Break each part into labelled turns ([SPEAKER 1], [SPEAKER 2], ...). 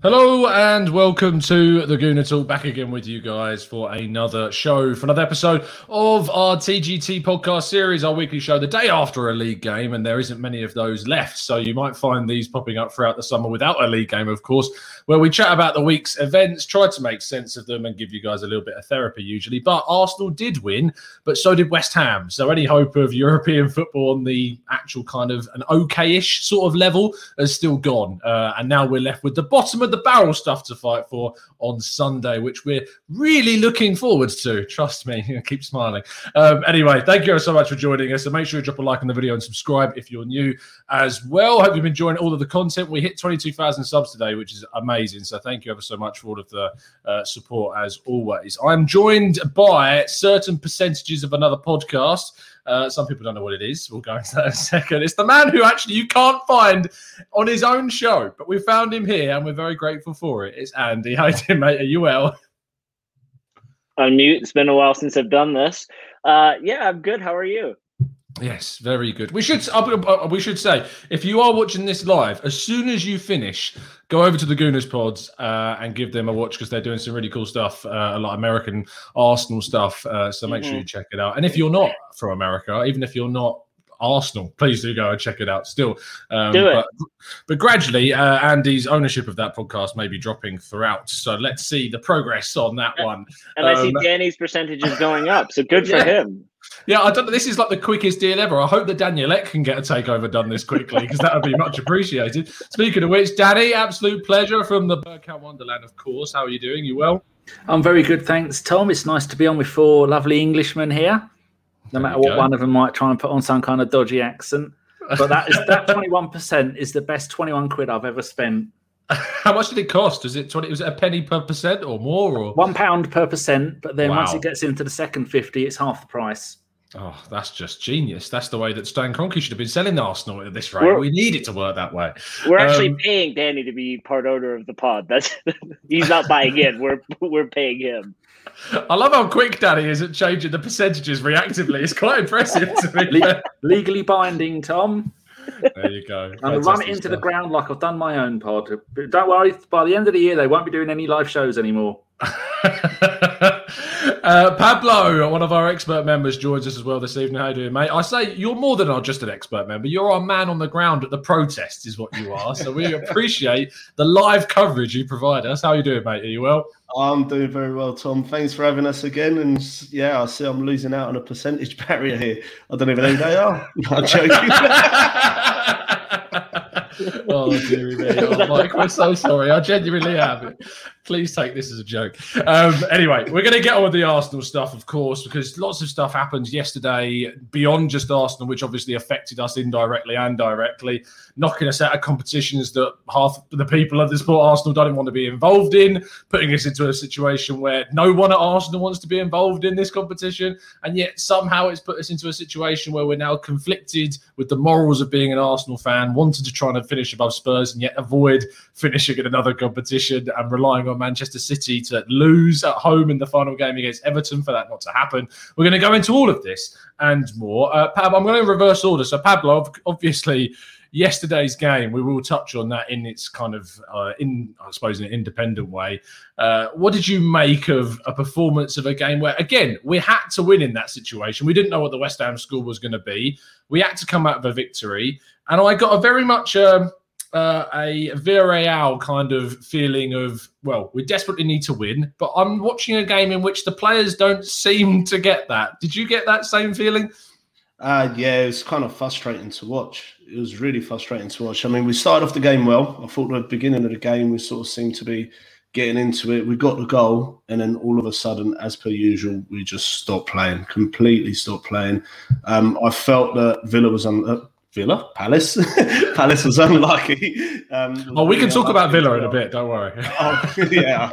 [SPEAKER 1] Hello and welcome to the Gooner Talk. Back again with you guys for another show, for another episode of our TGT podcast series, our weekly show, the day after a league game, and there isn't many of those left. So you might find these popping up throughout the summer without a league game, of course, where we chat about the week's events, try to make sense of them, and give you guys a little bit of therapy usually. But Arsenal did win, but so did West Ham. So any hope of European football on the actual kind of an okay-ish sort of level is still gone, uh, and now we're left with the bottom of the barrel stuff to fight for on Sunday, which we're really looking forward to. Trust me, keep smiling. Um, anyway, thank you so much for joining us, and make sure you drop a like on the video and subscribe if you're new as well. Hope you've been enjoying all of the content. We hit 22,000 subs today, which is amazing. So thank you ever so much for all of the uh, support as always. I'm joined by certain percentages of another podcast. Uh, some people don't know what it is. We'll go into that in a second. It's the man who actually you can't find on his own show, but we found him here and we're very grateful for it. It's Andy. How you doing, mate? Are you well?
[SPEAKER 2] Unmute. It's been a while since I've done this. Uh, yeah, I'm good. How are you?
[SPEAKER 1] Yes, very good. We should uh, uh, we should say if you are watching this live, as soon as you finish, go over to the Gooners Pods uh, and give them a watch because they're doing some really cool stuff, uh, a lot of American Arsenal stuff. Uh, so make
[SPEAKER 2] Mm-hmm.
[SPEAKER 1] sure you check it out. And if you're not from America, even if you're not Arsenal, please do go and check it out. Still, um,
[SPEAKER 2] Do it.
[SPEAKER 1] But, but gradually, uh, Andy's ownership of that podcast may be dropping throughout. So let's see the progress on that one.
[SPEAKER 2] And I see
[SPEAKER 1] Um,
[SPEAKER 2] Danny's percentages going up, so good for
[SPEAKER 1] Yeah.
[SPEAKER 2] him.
[SPEAKER 1] Yeah, I don't know. This is like the quickest deal ever. I hope that Daniel Ek can get a takeover done this quickly because that would be much appreciated. Speaking of which, Danny, absolute pleasure from the Bergkamp Wonderland, of course. How are you doing? You well?
[SPEAKER 3] I'm very good, thanks, Tom. It's nice to be on with four lovely Englishmen here. No matter what
[SPEAKER 1] go.
[SPEAKER 3] one of them might try and put on some kind of dodgy accent. But that is that 21% is the best 21 quid I've ever spent.
[SPEAKER 1] How much did it cost? Was it twenty? Was it a penny per percent or more? Or
[SPEAKER 3] One pound per percent, but then once it gets into the second 50, it's half the price.
[SPEAKER 1] Oh, that's just genius. That's the way that Stan Kroenke should have been selling Arsenal at this rate.
[SPEAKER 2] We're-
[SPEAKER 1] we need it to work that way.
[SPEAKER 2] We're actually
[SPEAKER 1] Um,
[SPEAKER 2] paying Danny to be part owner of the pod. That's he's not buying in. We're we're paying him.
[SPEAKER 1] I love how quick Danny is at changing the percentages reactively. It's quite impressive to me.
[SPEAKER 3] Le- legally binding, Tom.
[SPEAKER 1] there you go.
[SPEAKER 3] I'm going to run it
[SPEAKER 1] Fantastic
[SPEAKER 3] into the ground like I've done my own pod. Don't worry, by the end of the year, they won't be doing any live shows anymore.
[SPEAKER 1] Uh, Pablo, one of our expert members, joins us as well this evening. How you doing, mate? I say you're more than just an expert member. You're our man on the ground at the protest, is what you are. So we appreciate the live coverage you provide us. How you doing, mate? Are you well?
[SPEAKER 4] I'm doing very well, Tom. Thanks for having us again. And yeah, I see I'm losing out on a percentage barrier here. I don't even know who they are. I'm joking.
[SPEAKER 1] oh, dearie me. Oh, Mike, we're so sorry. I genuinely am. Please take this as a joke. Um, anyway, we're going to get on with the Arsenal stuff, of course, because lots of stuff happened yesterday beyond just Arsenal, which obviously affected us indirectly and directly, knocking us out of competitions that half the people at the sport Arsenal don't want to be involved in, putting us into a situation where no one at Arsenal wants to be involved in this competition. And yet somehow it's put us into a situation where we're now conflicted with the morals of being an Arsenal fan, wanting to try and finish above Spurs and yet avoid finishing in another competition and relying on Manchester City to lose at home in the final game against Everton for that not to happen. We're going to go into all of this and more. Uh, Pab, I'm going to reverse order. So, Pablo, obviously, yesterday's game, we will touch on that in its kind of, uh, in I suppose, in an independent way. Uh, what did you make of a performance of a game where, again, we had to win in that situation? We didn't know what the West Ham score was going to be. We had to come out of a victory, and I got a very much. Um, uh, a Villarreal kind of feeling of, well, we desperately need to win, but I'm watching a game in which the players don't seem to get that. Did you get that same feeling?
[SPEAKER 4] Uh, yeah, it was kind of frustrating to watch. It was really frustrating to watch. I mean, we started off the game well. I thought at the beginning of the game, we sort of seemed to be getting into it. We got the goal, and then all of a sudden, as per usual, we just stopped playing, completely stopped playing. Um, I felt that Villa was on. Villa, Palace, Palace was unlucky.
[SPEAKER 1] Um, oh, we can talk about Villa well. in a bit. Don't worry.
[SPEAKER 4] oh, yeah,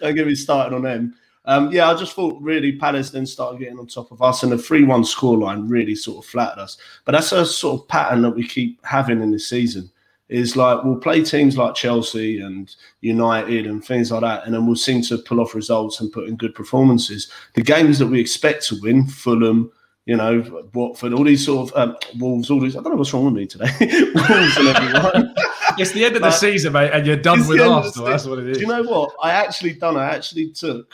[SPEAKER 4] don't get me started on them. Um, yeah, I just thought really Palace then started getting on top of us, and the 3 1 scoreline really sort of flattered us. But that's a sort of pattern that we keep having in this season. Is like we'll play teams like Chelsea and United and things like that, and then we'll seem to pull off results and put in good performances. The games that we expect to win, Fulham, you know, Watford, all these sort of um, Wolves, all these. I don't know what's wrong with me today. Wolves and
[SPEAKER 1] everyone. it's the end of the season, mate, and you're done with Arsenal. That's what it is.
[SPEAKER 4] Do you know what? I actually done. I actually took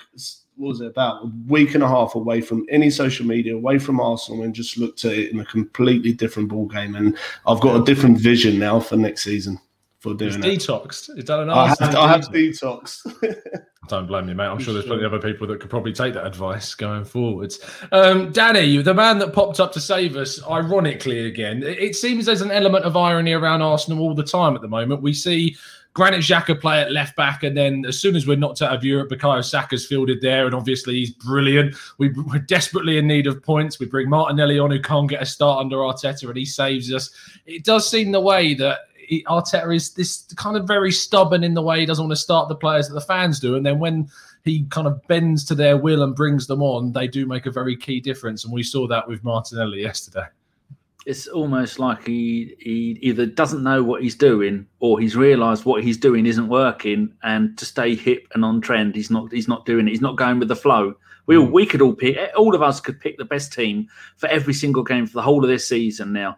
[SPEAKER 4] what was it about a week and a half away from any social media, away from Arsenal, and just looked at it in a completely different ball game. And I've got a different vision now for next season for doing
[SPEAKER 1] it's it. Detoxed. Is that an
[SPEAKER 4] I have, I have detox.
[SPEAKER 1] Don't blame me, mate. I'm sure there's plenty of other people that could probably take that advice going forwards. Um, Danny, the man that popped up to save us, ironically again, it seems there's an element of irony around Arsenal all the time at the moment. We see Granit Xhaka play at left back, and then as soon as we're knocked out of Europe, Bukayo Saka's fielded there, and obviously he's brilliant. We, are desperately in need of points. We bring Martinelli on, who can't get a start under Arteta, and he saves us. It does seem the way that he, Arteta is this kind of very stubborn in the way he doesn't want to start the players that the fans do, and then when he kind of bends to their will and brings them on, they do make a very key difference, and we saw that with Martinelli yesterday.
[SPEAKER 3] It's almost like he he either doesn't know what he's doing or he's realised what he's doing isn't working, and to stay hip and on trend, he's not he's not doing it. He's not going with the flow. We all, hmm. we could all pick all of us could pick the best team for every single game for the whole of this season now,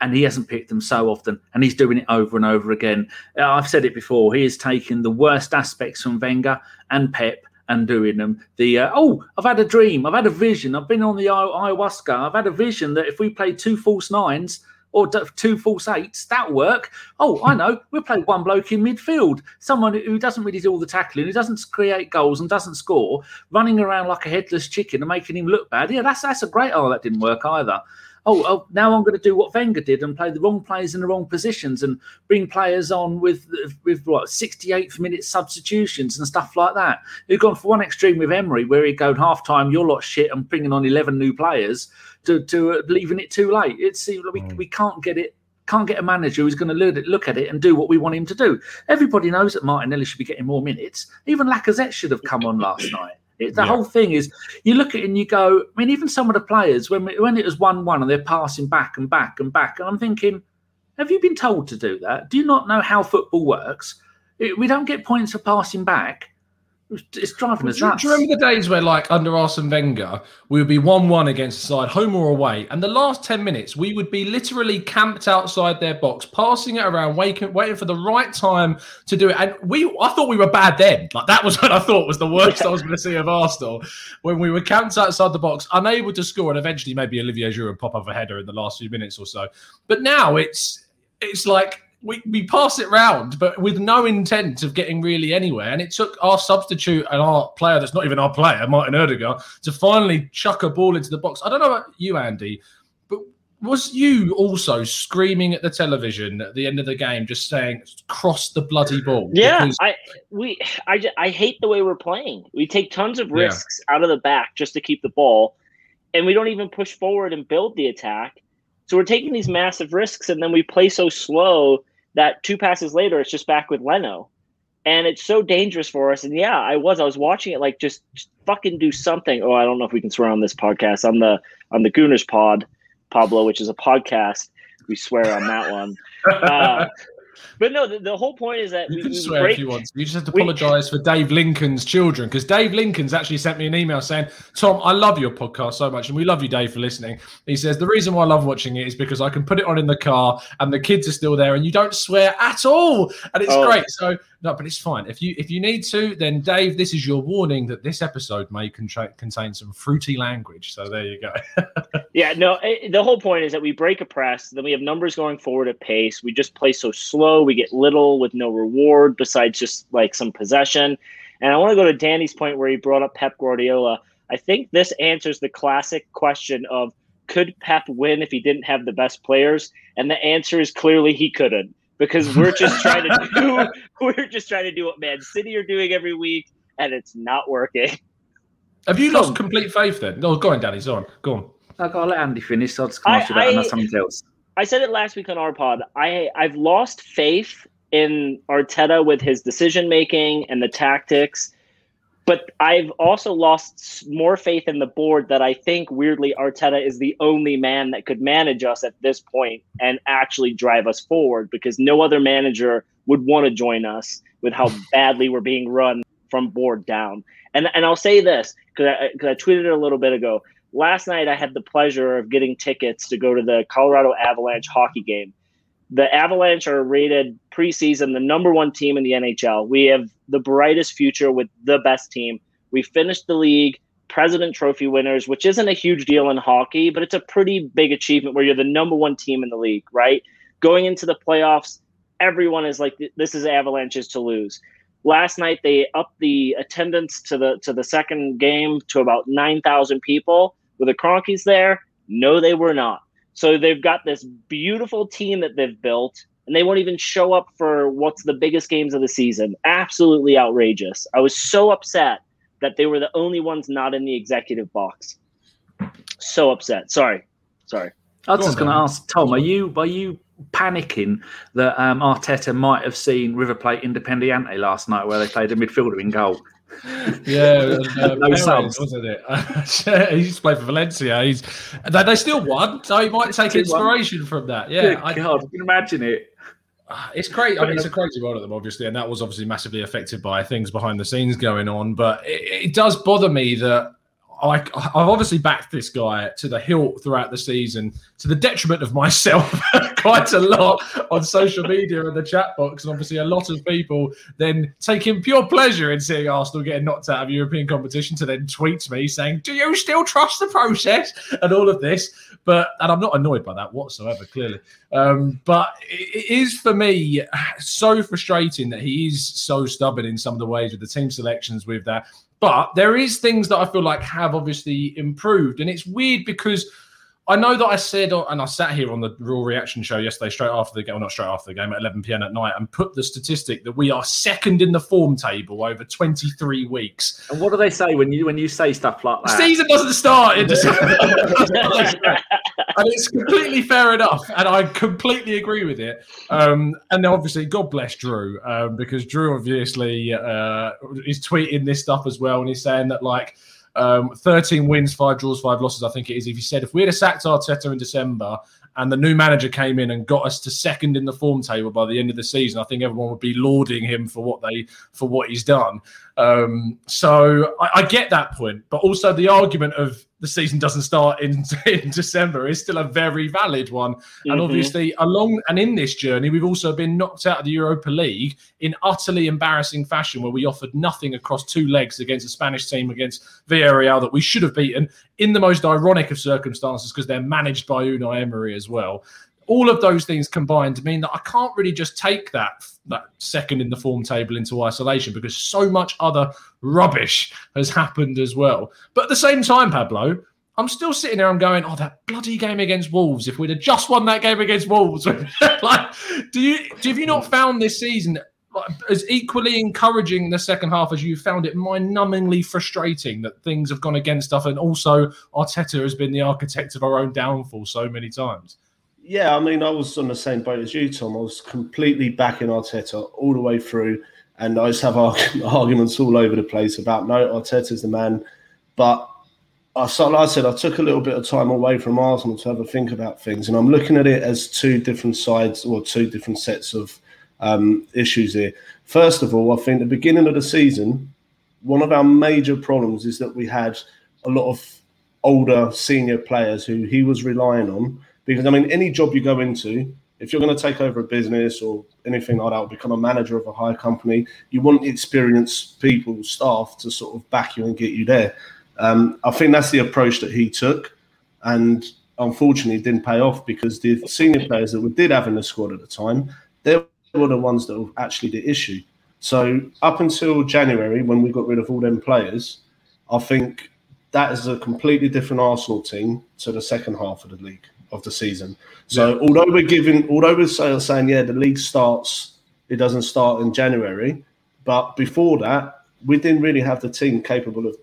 [SPEAKER 3] and he hasn't picked them so often, and he's doing it over and over again. Uh, I've said it before. He is taking the worst aspects from Wenger and Pep and doing them. The uh, oh, I've had a dream. I've had a vision. I've been on the ayahuasca. I've had a vision that if we play two false nines or two false eights, that'll work. Oh, I know. We'll play one bloke in midfield, someone who doesn't really do all the tackling, who doesn't create goals and doesn't score, running around like a headless chicken and making him look bad. Yeah, that's that's a great. Oh, that didn't work either oh, oh now I'm going to do what Wenger did and play the wrong players in the wrong positions and bring players on with with what 68th minute substitutions and stuff like that. You've gone for one extreme with Emery, where he'd go half time, you're lot shit, and bringing on 11 new players to to uh, leaving it too late. It's we, mm. we can't get it can't get a manager who's going to look at it and do what we want him to do. Everybody knows that Martinelli should be getting more minutes. Even Lacazette should have come on last night. It, the yeah. whole thing is, you look at it and you go. I mean, even some of the players when when it was one one and they're passing back and back and back, and I'm thinking, have you been told to do that? Do you not know how football works? It, we don't get points for passing back. It's driving us
[SPEAKER 1] nuts. Do you remember the days where, like, under Arsene Wenger, we would be 1 1 against the side, home or away, and the last 10 minutes, we would be literally camped outside their box, passing it around, waiting, waiting for the right time to do it. And we, I thought we were bad then. Like, that was what I thought was the worst I was going to see of Arsenal when we were camped outside the box, unable to score, and eventually maybe Olivier Giroud pop up a header in the last few minutes or so. But now it's, it's like, we, we pass it round, but with no intent of getting really anywhere. And it took our substitute and our player that's not even our player, Martin Odegaard, to finally chuck a ball into the box. I don't know about you, Andy, but was you also screaming at the television at the end of the game, just saying "cross the bloody ball"?
[SPEAKER 2] Yeah, because- I we I I hate the way we're playing. We take tons of risks yeah. out of the back just to keep the ball, and we don't even push forward and build the attack. So we're taking these massive risks, and then we play so slow that two passes later, it's just back with Leno. And it's so dangerous for us. And yeah, I was. I was watching it like just, just fucking do something. Oh, I don't know if we can swear on this podcast. On the on the Gooners Pod, Pablo, which is a podcast. We swear on that one. Uh, but no, the, the, whole point is that
[SPEAKER 1] you we, can we swear break, if you want. You just have to apologise for Dave Lincoln's children because Dave Lincoln's actually sent me an email saying, "Tom, I love your podcast so much, and we love you, Dave, for listening." He says the reason why I love watching it is because I can put it on in the car and the kids are still there, and you don't swear at all, and it's oh. great. So no, but it's fine. If you if you need to, then Dave, this is your warning that this episode may contra- contain some fruity language. So there you go.
[SPEAKER 2] yeah, no. It, the whole point is that we break a press, then we have numbers going forward at pace. We just play so slow. We get little with no reward besides just like some possession. And I want to go to Danny's point where he brought up Pep Guardiola. I think this answers the classic question of could Pep win if he didn't have the best players? And the answer is clearly he couldn't because we're just trying to do we're just trying to do what Man City are doing every week, and it's not working.
[SPEAKER 1] Have you lost complete faith then? No, go on, Danny. Go on. Go on.
[SPEAKER 3] I gotta let Andy finish. So I'll just come after that and something else.
[SPEAKER 2] I said it last week on our pod. I I've lost faith in Arteta with his decision making and the tactics but I've also lost more faith in the board that I think weirdly Arteta is the only man that could manage us at this point and actually drive us forward because no other manager would want to join us with how badly we're being run from board down. And and I'll say this because I, cause I tweeted it a little bit ago. Last night I had the pleasure of getting tickets to go to the Colorado Avalanche hockey game the Avalanche are rated preseason the number one team in the NHL. We have the brightest future with the best team. We finished the league President Trophy winners, which isn't a huge deal in hockey, but it's a pretty big achievement where you're the number one team in the league, right? Going into the playoffs, everyone is like, this is Avalanche's to lose. Last night they upped the attendance to the to the second game to about nine thousand people. Were the Kroenkes there? No, they were not. So they've got this beautiful team that they've built, and they won't even show up for what's the biggest games of the season. Absolutely outrageous. I was so upset that they were the only ones not in the executive box. So upset. Sorry. Sorry.
[SPEAKER 3] I was just going to ask Tom, are you are you panicking that um, Arteta might have seen River Plate Independiente last night where they played a midfielder in goal?
[SPEAKER 1] Yeah, uh, Enzo Perez, wasn't it? he used to play for Valencia. He's they, they still won, so he might take inspiration from that. Yeah,
[SPEAKER 3] Good I, God, can imagine it.
[SPEAKER 1] Ah, it's crazy. I mean, it's a crazy world at them, obviously, and that was obviously massively affected by things behind the scenes going on. But it, it does bother me that I, have obviously backed this guy to the hilt throughout the season, to the detriment of myself, quite a lot on social media and the chat box. And obviously, a lot of people then taking pure pleasure in seeing Arsenal getting knocked out of European competition to then tweet me saying, Do you still trust the process? And all of this. But, and I'm not annoyed by that whatsoever, clearly. Um, but it is for me so frustrating that he is so stubborn in some of the ways with the team selections, with that but there is things that I feel like have obviously improved, and it's weird because I know that I said, and I sat here on the Raw Reaction show yesterday, straight after the game, well, not straight after the game, at 11 p.m. at night, and put the statistic that we are second in the form table over 23 weeks.
[SPEAKER 3] And what do they say when you when you say stuff like that?
[SPEAKER 1] The season doesn't start in December, and it's completely fair enough, and I completely agree with it. Um, and obviously, God bless Drew, um, because Drew obviously uh, is tweeting this stuff as well, and he's saying that like um, 13 wins, five draws, five losses, I think it is. If you said if we had sacked Arteta in December and the new manager came in and got us to second in the form table by the end of the season, I think everyone would be lauding him for what they for what he's done. Um, so I, I, get that point, but also the argument of the season doesn't start in, in December is still a very valid one. Mm-hmm. And obviously, along and in this journey, we've also been knocked out of the Europa League in utterly embarrassing fashion, where we offered nothing across two legs against a Spanish team against Villarreal that we should have beaten in the most ironic of circumstances because they're managed by Unai Emery as well all of those things combined mean that I can't really just take that that second in the form table into isolation because so much other rubbish has happened as well. But at the same time, Pablo, I'm still sitting there. I'm going, oh, that bloody game against Wolves. If we'd have just won that game against Wolves, like, do you do have you not found this season as equally encouraging the second half as you found it mind-numbingly frustrating that things have gone against us, and also Arteta has been the architect of our own downfall so many times?
[SPEAKER 4] Yeah, I mean, I was on the same boat as you, Tom. I was completely backing Arteta all the way through, and I just have arguments all over the place about no, Arteta's the man. But I, like I said, I took a little bit of time away from Arsenal to have a think about things, and I'm looking at it as two different sides or two different sets of um, issues here. First of all, I think the beginning of the season, one of our major problems is that we had a lot of older senior players who he was relying on. Because I mean, any job you go into, if you're going to take over a business or anything like that, or become a manager of a high company, you want experienced people, staff to sort of back you and get you there. Um, I think that's the approach that he took, and unfortunately, it didn't pay off because the senior players that we did have in the squad at the time, they were the ones that were actually the issue. So up until January, when we got rid of all them players, I think that is a completely different Arsenal team to the second half of the league of the season. So yeah. although we're giving, although we're saying, yeah, the league starts, it doesn't start in January, but before that, we didn't really have the team capable of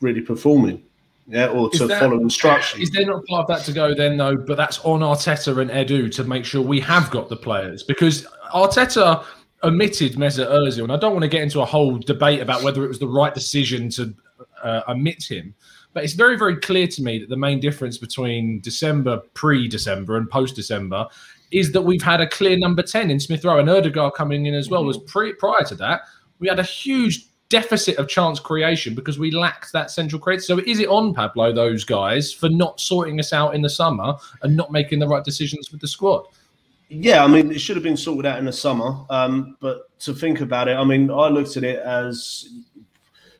[SPEAKER 4] really performing. Yeah, or to that, follow instructions.
[SPEAKER 1] Is there not part of that to go then, though? But that's on Arteta and Edu to make sure we have got the players because Arteta omitted Mesut Ozil, and I don't want to get into a whole debate about whether it was the right decision to uh, omit him. But it's very, very clear to me that the main difference between December, pre December, and post December is that we've had a clear number 10 in Smith Rowe and Ødegaard coming in as well. Was pre- prior to that, we had a huge deficit of chance creation because we lacked that central creator. So is it on Pablo, those guys, for not sorting us out in the summer and not making the right decisions with the squad?
[SPEAKER 4] Yeah, I mean, it should have been sorted out in the summer. Um, but to think about it, I mean, I looked at it as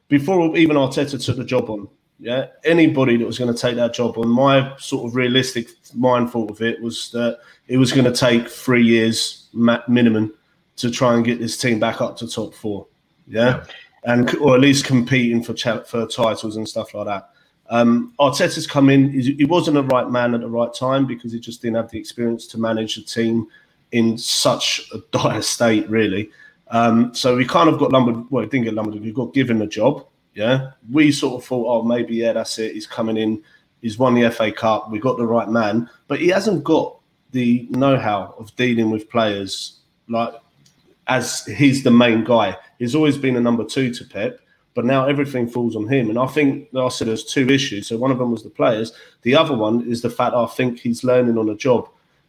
[SPEAKER 4] before even Arteta took the job on, yeah, anybody that was going to take that job on, my sort of realistic mind thought of it was that it was going to take three years minimum to try and get this team back up to top four, yeah, and or at least competing for for titles and stuff like that. Um, Arteta's come in; he wasn't the right man at the right time because he just didn't have the experience to manage a team in such a dire state, really. Um, so we kind of got lumbered. Well, he didn't get lumbered. We got given a job yeah, we sort of thought, oh, maybe yeah, that's it. He's coming in. He's won the FA Cup. We got the right man, but he hasn't got the know-how of dealing with players like as he's the main guy. He's always been a number two to Pep, but now everything falls on him. And I think I said there's two issues. So one of them was the players. The other one is the fact I think he's learning on a job.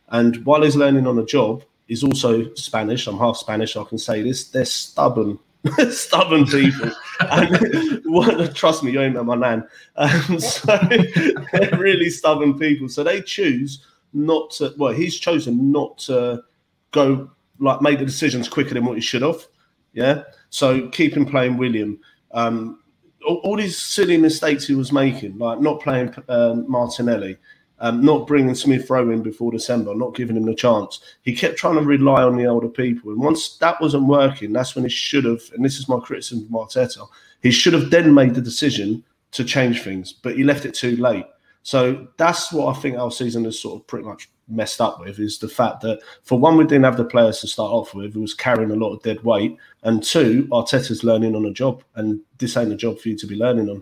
[SPEAKER 4] And while he's learning on a job, he's also Spanish. I'm half Spanish. I can say this. They're stubborn stubborn people. and what, trust me, you ain't my man. Um, so they're really stubborn people. So they choose not to. Well, he's chosen not to go like make the decisions quicker than what he should have. Yeah. So keep him playing Willian. Um, all, all, these silly mistakes he was making, like not playing um, Martinelli, um, not bringing Smith Rowe in before December, not giving him the chance. He kept trying to rely on the older people. And once that wasn't working, that's when he should have, and this is my criticism of Arteta, he should have then made the decision to change things, but he left it too late. So that's what I think our season is sort of pretty much messed up with is the fact that for one, we didn't have the players to start off with, who was carrying a lot of dead weight, and two, Arteta's learning on a job, and this ain't a job for you to be learning on.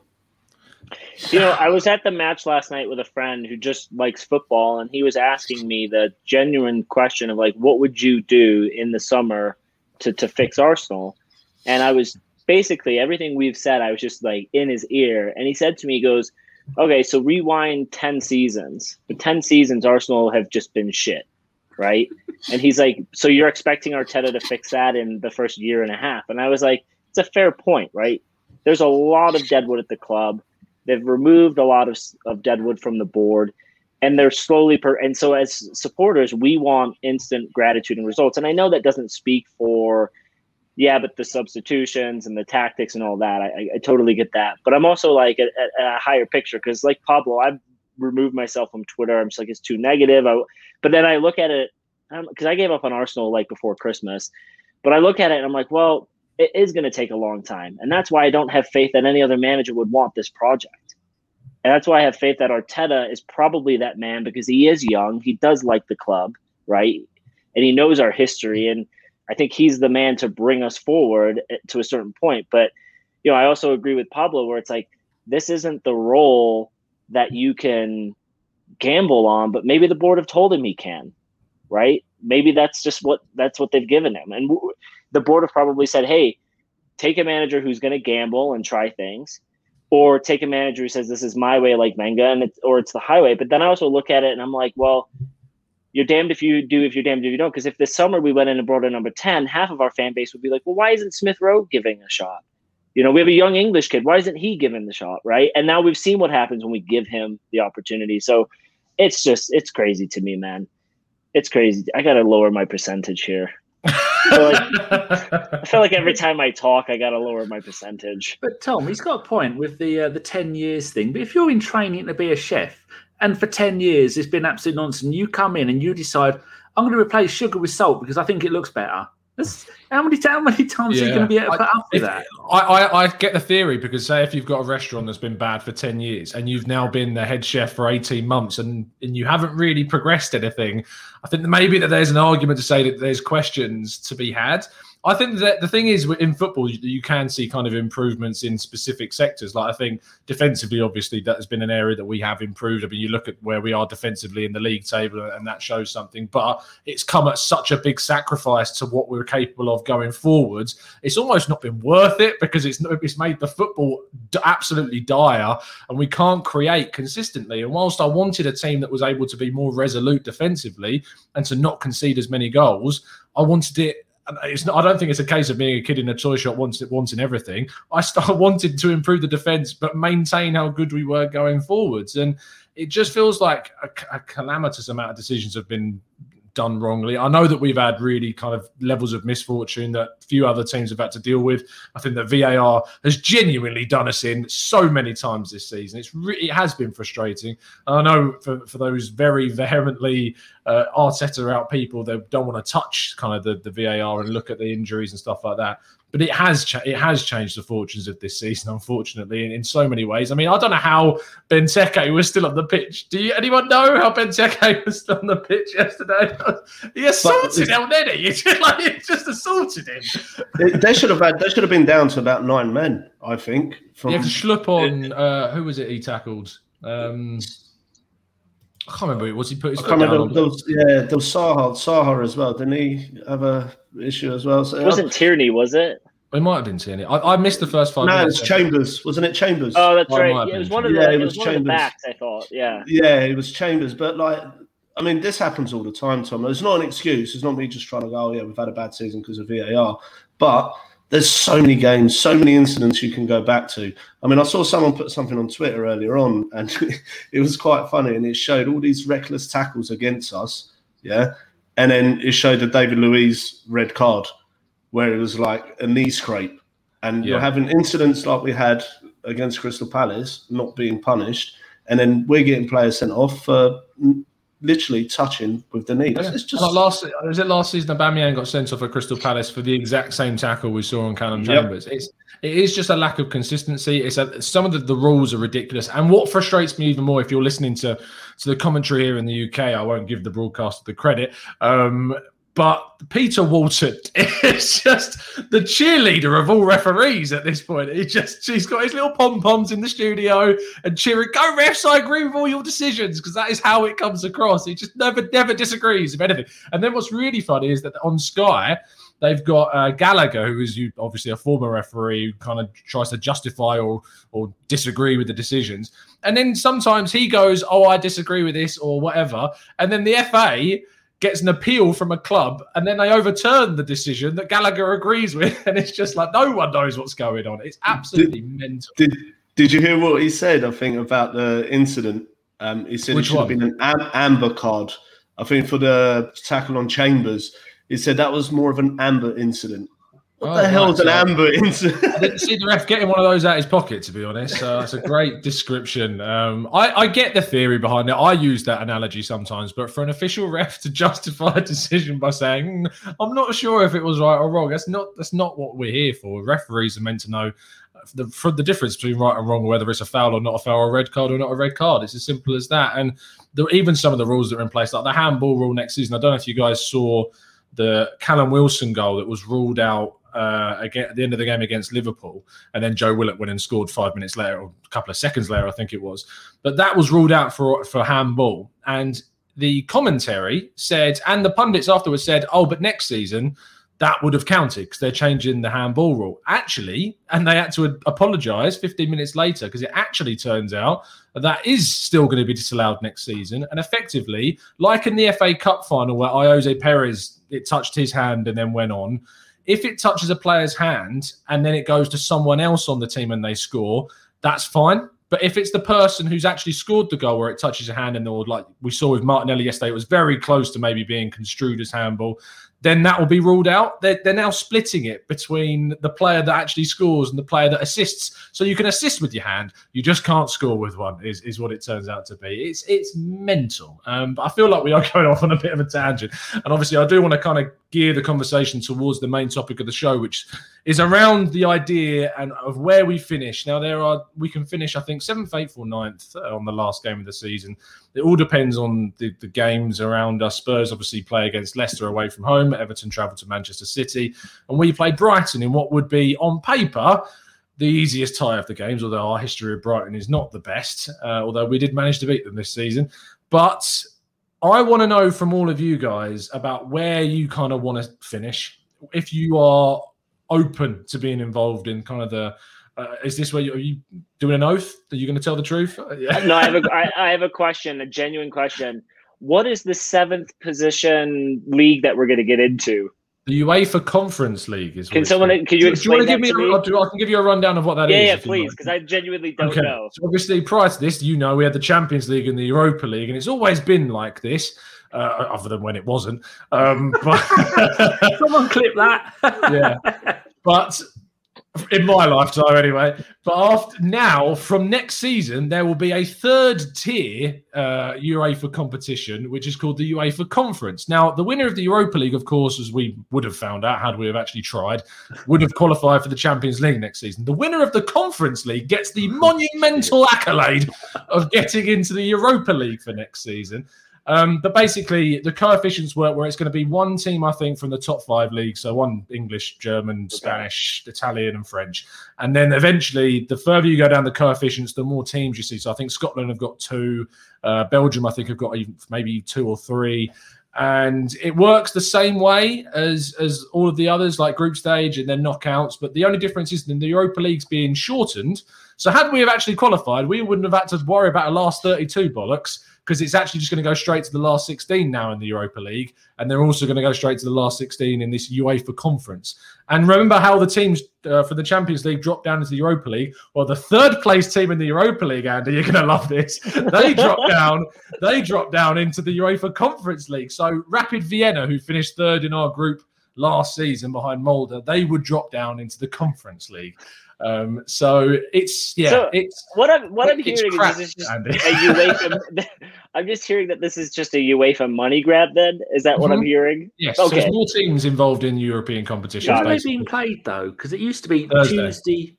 [SPEAKER 2] You know, I was at the match last night with a friend who just likes football, and he was asking me the genuine question of like, what would you do in the summer to to fix Arsenal? And I was basically everything we've said. I was just like in his ear, and he said to me, he "Goes, okay, so rewind ten seasons. For ten seasons, Arsenal have just been shit." Right. And he's like, So you're expecting Arteta to fix that in the first year and a half? And I was like, It's a fair point, right? There's a lot of deadwood at the club They've removed a lot of, of deadwood from the board and they're slowly per and so as supporters we want instant gratitude and results. And i know that doesn't speak for yeah but the substitutions and the tactics and all that i, I totally get that. But i'm also like at, a higher picture because like pablo i've removed myself from twitter. I'm just like it's too negative. I, but then i look at it um, because i gave up on arsenal like before christmas. But i look at it and i'm like well it is going to take a long time. And that's why I don't have faith that any other manager would want this project. And that's why I have faith that Arteta is probably that man because he is young. He does like the club, right? And he knows our history. And I think he's the man to bring us forward eh, to a certain point. But, you know, I also agree with Pablo where it's like, this isn't the role that you can gamble on, but maybe the board have told him he can, right? Maybe that's just what that's what they've given him. And the board have probably said, hey, take a manager who's going to gamble and try things, or take a manager who says this is my way, like Wenger, and it's or it's the highway. But then I also look at it and I'm like, well, you're damned if you do, if you're damned if you don't. Because if this summer we went in and brought in number 10, half of our fan base would be like, well, why isn't Smith Rowe giving a shot? You know, we have a young English kid. Why isn't he giving the shot? Right. And now we've seen what happens when we give him the opportunity. So it's just, it's crazy to me, man. It's crazy. I got to lower my percentage here. I feel, like, I feel like every time I talk, I got to lower my percentage.
[SPEAKER 3] But Tom, he's got a point with the uh, the ten years thing. But if you're in training to be a chef, and for ten years it's been absolute nonsense, you come in and you decide I'm going to replace sugar with salt because I think it looks better. That's, how many how many times yeah. are you going to be able to put I, up with if, that?
[SPEAKER 1] I, I, I get the theory because say if you've got a restaurant that's been bad for ten years and you've now been the head chef for eighteen months and and you haven't really progressed anything, I think maybe that there's an argument to say that there's questions to be had. I think that the thing is in football, you, you, can see kind of improvements in specific sectors. Like I think defensively, obviously, that has been an area that we have improved. I mean, you look at where we are defensively in the league table, and that shows something. But it's come at such a big sacrifice to what we're capable of going forwards. It's almost not been worth it because it's it's made the football absolutely dire, and we can't create consistently. And whilst I wanted a team that was able to be more resolute defensively and to not concede as many goals, I wanted it not, I don't think it's a case of being a kid in a toy shop once wanting everything. I start wanted to improve the defense, but maintain how good we were going forwards. And it just feels like a, a calamitous amount of decisions have been done wrongly. I know that we've had really kind of levels of misfortune that few other teams have had to deal with. I think that VAR has genuinely done us in so many times this season. It's re- it has been frustrating. I know for, for those very vehemently uh, Arteta out people that don't want to touch kind of the, the VAR and look at the injuries and stuff like that but it has cha- it has changed the fortunes of this season, unfortunately, in, in, so many ways. I mean, I don't know how Benteke was still on the pitch. Do you anyone know how Benteke was still on the pitch yesterday? he assaulted him, didn't he? Just, like, he just assaulted him.
[SPEAKER 4] they should have had. They should have been down to about nine men, I think.
[SPEAKER 1] From yeah, Schlupp on uh, who was it? He tackled. Um, I can't remember. Was he put his foot down?
[SPEAKER 4] There was, yeah, there was Saha, Saha as well. Didn't he have a issue as well?
[SPEAKER 2] So, it wasn't uh, Tierney, was it?
[SPEAKER 1] It might have been Tierney. I, I missed the first five.
[SPEAKER 4] No, minutes. it's Chambers, wasn't it? Chambers.
[SPEAKER 2] Oh, that's oh, right. It, it was one of the. Yeah, it was, it was Chambers. backs. I thought. Yeah.
[SPEAKER 4] Yeah, it was Chambers, but like, I mean, this happens all the time, Tom. It's not an excuse. It's not me just trying to go, oh yeah, we've had a bad season because of VAR, but there's so many games, so many incidents you can go back to. I mean, I saw someone put something on Twitter earlier on, and it was quite funny, and it showed all these reckless tackles against us, yeah, and then it showed the David Luiz red card, where it was like a knee scrape, and yeah. you're having incidents like we had against Crystal Palace, not being punished, and then we're getting players sent off for literally touching with the knee. It's, just
[SPEAKER 1] like last. Was it last season? Aubameyang got sent off at Crystal Palace for the exact same tackle we saw on Callum Chambers. Yep. It's it is just a lack of consistency. It's a, some of the, the rules are ridiculous. And what frustrates me even more, if you're listening to to the commentary here in the UK, I won't give the broadcaster the credit. Um, but Peter Walton is just the cheerleader of all referees at this point. He just he's got his little pom poms in the studio and cheering, "Go refs! I agree with all your decisions," because that is how it comes across. He just never never disagrees with anything. And then what's really funny is that on Sky they've got uh, Gallagher, who is obviously a former referee, who kind of tries to justify or or disagree with the decisions. And then sometimes he goes, "Oh, I disagree with this" or whatever, and then the FA gets an appeal from a club and then they overturn the decision that Gallagher agrees with. And it's just like no one knows what's going on. It's absolutely
[SPEAKER 4] did,
[SPEAKER 1] mental.
[SPEAKER 4] Did, did you hear what he said? I think about the incident. Um, he said Which it should one? have been an amber card. I think for the tackle on Chambers, he said that was more of an amber incident. What oh, the hell is an amber?
[SPEAKER 1] I didn't see the ref getting one of those out of his pocket, to be honest. So that's a great description. Um, I, I, get the theory behind it. I use that analogy sometimes, but for an official ref to justify a decision by saying mm, I'm not sure if it was right or wrong, that's not that's not what we're here for. Referees are meant to know the for the difference between right and wrong, whether it's a foul or not a foul, or a red card or not a red card. It's as simple as that. And the, even some of the rules that are in place, like the handball rule next season. I don't know if you guys saw the Callum Wilson goal that was ruled out uh, again at the end of the game against Liverpool, and then Joe Willock went and scored five minutes later, or a couple of seconds later, I think it was. But that was ruled out for for handball, and the commentary said, and the pundits afterwards said, "Oh, but next season." that would have counted because they're changing the handball rule. Actually, and they had to apologise 15 minutes later because it actually turns out that, that is still going to be disallowed next season. And effectively, like in the FA Cup final where Ayoze Perez it touched his hand and then went on. If it touches a player's hand and then it goes to someone else on the team and they score, that's fine. But if it's the person who's actually scored the goal where it touches a hand and or like we saw with Martinelli yesterday, it was very close to maybe being construed as handball, then that will be ruled out. They're, they're now splitting it between the player that actually scores and the player that assists. So you can assist with your hand, you just can't score with one. Is, is what it turns out to be. It's it's mental. Um, but I feel like we are going off on a bit of a tangent, and obviously I do want to kind of gear the conversation towards the main topic of the show, which is around the idea and of where we finish. Now there are we can finish I think seventh, eighth, or ninth uh, on the last game of the season. It all depends on the, the games around us. Spurs obviously play against Leicester away from home. Everton travel to Manchester City, and we play Brighton in what would be on paper the easiest tie of the games. Although our history of Brighton is not the best, uh, although we did manage to beat them this season, but I want to know from all of you guys about where you kind of want to finish. If you are open to being involved in kind of the, uh, is this where you, are you doing an oath Are you're going to tell the truth?
[SPEAKER 2] Yeah. no, I have a, I, I have a question, a genuine question. What is the seventh position league that we're going to get into?
[SPEAKER 1] The UEFA Conference League is.
[SPEAKER 2] Can someone? Can you explain
[SPEAKER 1] do you want to
[SPEAKER 2] give
[SPEAKER 1] me? A, I can give you a rundown of what that
[SPEAKER 2] yeah,
[SPEAKER 1] is.
[SPEAKER 2] yeah, please, because I genuinely don't
[SPEAKER 1] okay.
[SPEAKER 2] know.
[SPEAKER 1] So obviously, prior to this, you know, we had the Champions League and the Europa League, and it's always been like this. Uh, other than when it wasn't, um, but
[SPEAKER 3] someone clip that.
[SPEAKER 1] yeah, but in my lifetime anyway. But after now, from next season, there will be a third tier uh, UEFA competition, which is called the UEFA Conference. Now, the winner of the Europa League, of course, as we would have found out had we have actually tried, would have qualified for the Champions League next season. The winner of the Conference League gets the monumental accolade of getting into the Europa League for next season. Um, but basically, the coefficients work where it's going to be one team, I think, from the top five leagues. So one English, German, Spanish, Italian, and French. And then eventually, the further you go down the coefficients, the more teams you see. So I think Scotland have got two. Uh, Belgium, I think, have got even, maybe two or three. And it works the same way as as all of the others, like group stage and then knockouts. But the only difference is in the Europa League's being shortened. So had we have actually qualified, we wouldn't have had to worry about a last 32 bollocks because it's actually just going to go straight to the last 16 now in the Europa League. And they're also going to go straight to the last 16 in this UEFA conference. And remember how the teams uh, for the Champions League dropped down into the Europa League? Well, the third place team in the Europa League, Andy, you're going to love this. They dropped down. They dropped down into the UEFA Conference League. So Rapid Vienna, who finished third in our group last season behind Molde, they would drop down into the Conference League. Um, so it's yeah,
[SPEAKER 2] So,
[SPEAKER 1] it's
[SPEAKER 2] What I'm what I'm hearing
[SPEAKER 1] crap,
[SPEAKER 2] is this just
[SPEAKER 1] Andy.
[SPEAKER 2] a UEFA. I'm just hearing that this is just a UEFA money grab. Then is that what I'm
[SPEAKER 1] Mhm.
[SPEAKER 2] hearing?
[SPEAKER 1] yes. So
[SPEAKER 2] Okay.
[SPEAKER 1] there's more teams involved in European competitions.
[SPEAKER 3] When are they being played though? Because it used to be
[SPEAKER 1] Thursday.
[SPEAKER 3] Tuesday.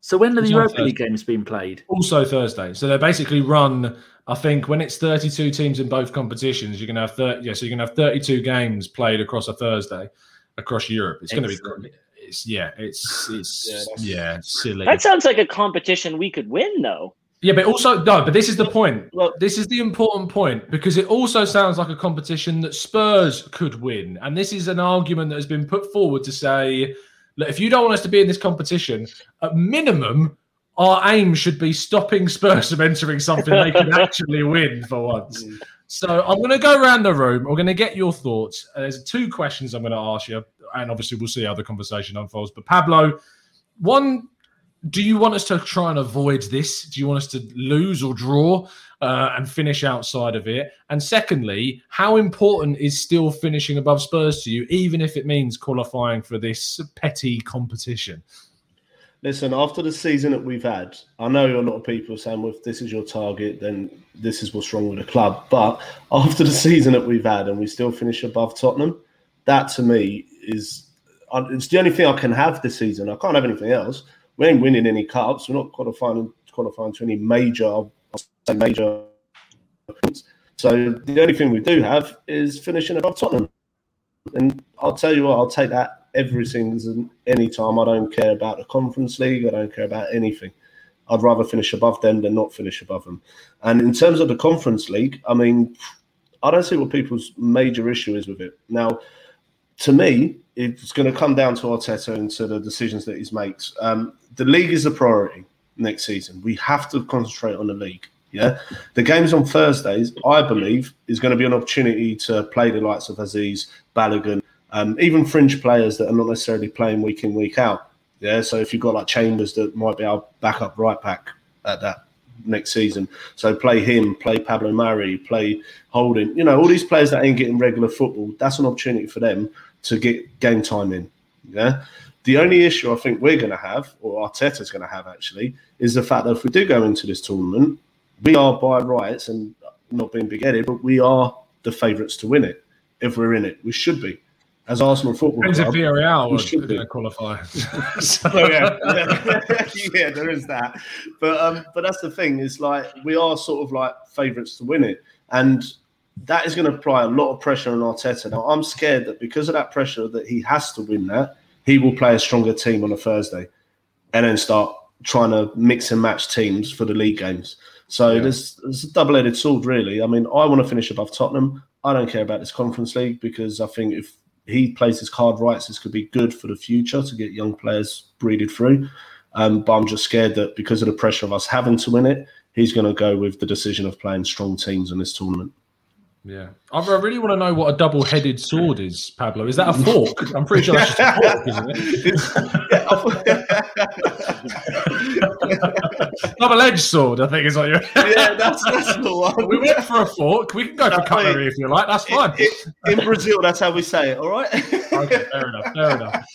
[SPEAKER 3] So when are the
[SPEAKER 1] It's on
[SPEAKER 3] Europa League games being played?
[SPEAKER 1] also Thursday. So they're basically run. I think when it's 32 teams in both competitions, you're gonna have 30. Yeah, so you're gonna have 32 games played across a Thursday across Europe. It's gonna be. It's yeah. It's it's
[SPEAKER 4] Yeah,
[SPEAKER 1] yeah. silly.
[SPEAKER 2] That sounds like a competition we could win, though.
[SPEAKER 1] Yeah, but also no. But this is the point.
[SPEAKER 4] Well-
[SPEAKER 1] this is the important point because it also sounds like a competition that Spurs could win, and this is an argument that has been put forward to say, look, if you don't want us to be in this competition, at minimum, our aim should be stopping Spurs from entering something they can actually win for once. Mm. So I'm going to go around the room. We're going to get your thoughts. Uh, There's two questions I'm going to ask you, and obviously we'll see how the conversation unfolds. But Pablo, one, do you want us to try and avoid this? Do you want us to lose or draw uh, and finish outside of it? And secondly, how important is still finishing above Spurs to you, even if it means qualifying for this petty competition?
[SPEAKER 4] Listen, after the season that we've had, I know a lot of people saying, well, if this is your target, then this is what's wrong with the club. But after the season that we've had and we still finish above Tottenham, that to me is it's the only thing I can have this season. I can't have anything else. We ain't winning any cups. We're not qualifying qualifying to any major major. So the only thing we do have is finishing above Tottenham. And I'll tell you what, I'll take that every season, any time. I don't care about the Conference League. I don't care about anything. I'd rather finish above them than not finish above them. And in terms of the Conference League, I mean, I don't see what people's major issue is with it. Now, to me, it's going to come down to Arteta and to the decisions that he makes. Um, the league is a priority next season. We have to concentrate on the league. Yeah, the games on Thursdays, I believe, is going to be an opportunity to play the likes of Azeez, Balogun, um, even fringe players that are not necessarily playing week in week out. Yeah, so if you've got like Chambers that might be our backup right back at that next season, so play him, play Pablo Mari, play Holding. You know, all these players that ain't getting regular football, that's an opportunity for them to get game time in. Yeah. The only issue I think we're going to have, or Arteta's going to have actually, is the fact that if we do go into this tournament, we are by rights and not being big headed, but we are the favourites to win it. If we're in it, we should be. As Arsenal Football
[SPEAKER 1] Depends
[SPEAKER 4] Club,
[SPEAKER 1] if Villarreal
[SPEAKER 4] we should be.
[SPEAKER 1] going to qualify.
[SPEAKER 4] Oh, yeah, yeah. yeah, there is that. But um, but that's the thing is like we are sort of like favourites to win it, and that is going to apply a lot of pressure on Arteta. Now I'm scared that because of that pressure that he has to win that, he will play a stronger team on a Thursday, and then start trying to mix and match teams for the league games. So there's, there's a double-edged sword, really. I mean, I want to finish above Tottenham. I don't care about this Conference League because I think if he plays his card right, this could be good for the future to get young players breeded through. Um, but I'm just scared that because of the pressure of us having to win it, he's going to go with the decision of playing strong teams in this tournament.
[SPEAKER 1] Yeah, I I really want to know what a double-headed sword is, Pablo. Is that a fork? I'm pretty sure that's just a fork, isn't it? Double-edged sword, I think is what you're.
[SPEAKER 4] yeah, that's, that's the one.
[SPEAKER 1] we went for a fork. We can go for
[SPEAKER 4] No,
[SPEAKER 1] cutlery
[SPEAKER 4] wait.
[SPEAKER 1] if you like. That's fine.
[SPEAKER 4] In Brazil, that's how we say it. All right.
[SPEAKER 1] okay, fair enough. Fair enough.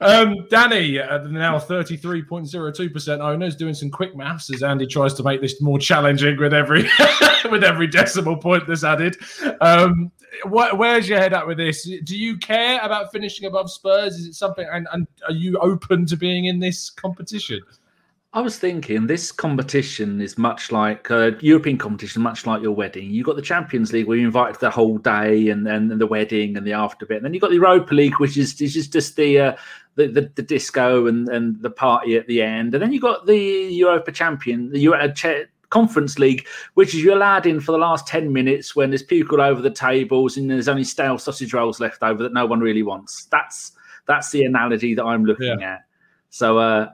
[SPEAKER 1] Um, Danny, uh, now 33.02% owners, doing some quick maths as Andy tries to make this more challenging with every with every decimal point that's added. Um, wh- where's your head at with this? Do you care about finishing above Spurs? Is it something, and, and are you open to being in this competition?
[SPEAKER 3] I was thinking this competition is much like uh, European competition, much like your wedding. You've got the Champions League where you invite the whole day and then the wedding and the after bit. And then you've got the Europa League, which is, is just, the, uh, the, the the disco and, and the party at the end. And then you've got the Europa Champion, the Euro, Cha- Conference League, which is you're allowed in for the last 10 minutes when there's people over the tables and there's only stale sausage rolls left over that no one really wants. That's that's the analogy that I'm looking at. So uh,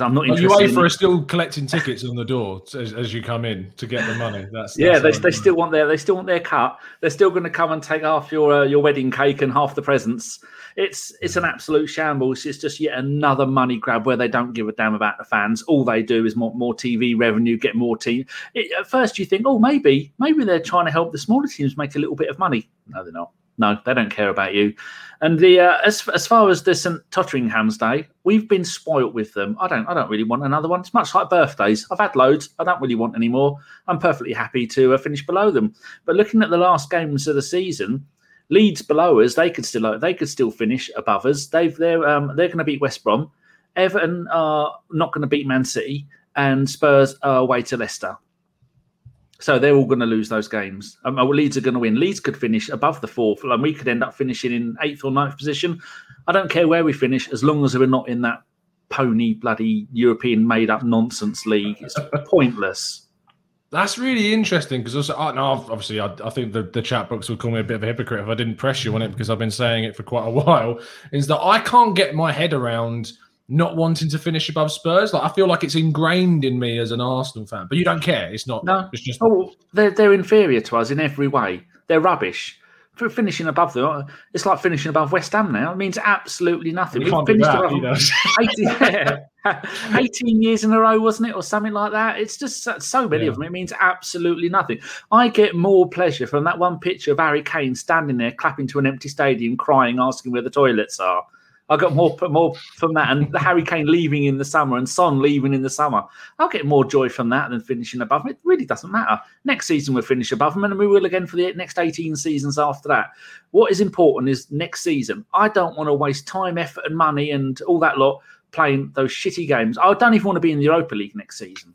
[SPEAKER 3] I'm not
[SPEAKER 1] Are you
[SPEAKER 3] interested.
[SPEAKER 1] wait
[SPEAKER 3] in-
[SPEAKER 1] for still collecting tickets on the door as, as you come in to get the money? That's,
[SPEAKER 3] yeah, they, they still want their they still want their cut. They're still going to come and take half your uh, your wedding cake and half the presents. It's it's an absolute shambles. It's just yet another money grab where they don't give a damn about the fans. All they do is more more TV revenue, get more team. It, at first, you think, oh, maybe maybe they're trying to help the smaller teams make a little bit of money. No, they're not. No, they don't care about you. And the uh, as as far as the St Totteringham's Day, we've been spoilt with them. I don't I don't really want another one. It's much like birthdays. I've had loads. I don't really want any more. I'm perfectly happy to uh, finish below them. But looking at the last games of the season, Leeds below us, they could still they could still finish above us. They've they're um, they're going to beat West Brom. Everton are not going to beat Man City, and Spurs are away to Leicester. So they're all going to lose those games. Um, Leeds are going to win. Leeds could finish above the fourth, and we could end up finishing in eighth or ninth position. I don't care where we finish, as long as we're not in that pony bloody European made up nonsense league. It's pointless.
[SPEAKER 1] That's really interesting because also, I, no, obviously, I, I think the, the chat box would call me a bit of a hypocrite if I didn't press you on it because I've been saying it for quite a while. Is that I can't get my head around not wanting to finish above Spurs. Like I feel like it's ingrained in me as an Arsenal fan, but you don't care. It's not.
[SPEAKER 3] No,
[SPEAKER 1] it's just.
[SPEAKER 3] Oh, they're they're inferior to us in every way. They're rubbish. For finishing above them, it's like finishing above West Ham now. It means absolutely nothing. We've finished
[SPEAKER 1] that,
[SPEAKER 3] above
[SPEAKER 1] you know.
[SPEAKER 3] 18, yeah. 18 years in a row, wasn't it, or something like that? It's just so- so many
[SPEAKER 1] Yeah.
[SPEAKER 3] of them. It means absolutely nothing. I get more pleasure from that one picture of Harry Kane standing there, clapping to an empty stadium, crying, asking where the toilets are. I got more more from that, and the Harry Kane leaving in the summer and Son leaving in the summer. I'll get more joy from that than finishing above. It really doesn't matter. Next season we'll finish above them, and we will again for the next eighteen seasons after that. What is important is next season. I don't want to waste time, effort, and money and all that lot playing those shitty games. I don't even want to be in the Europa League next season.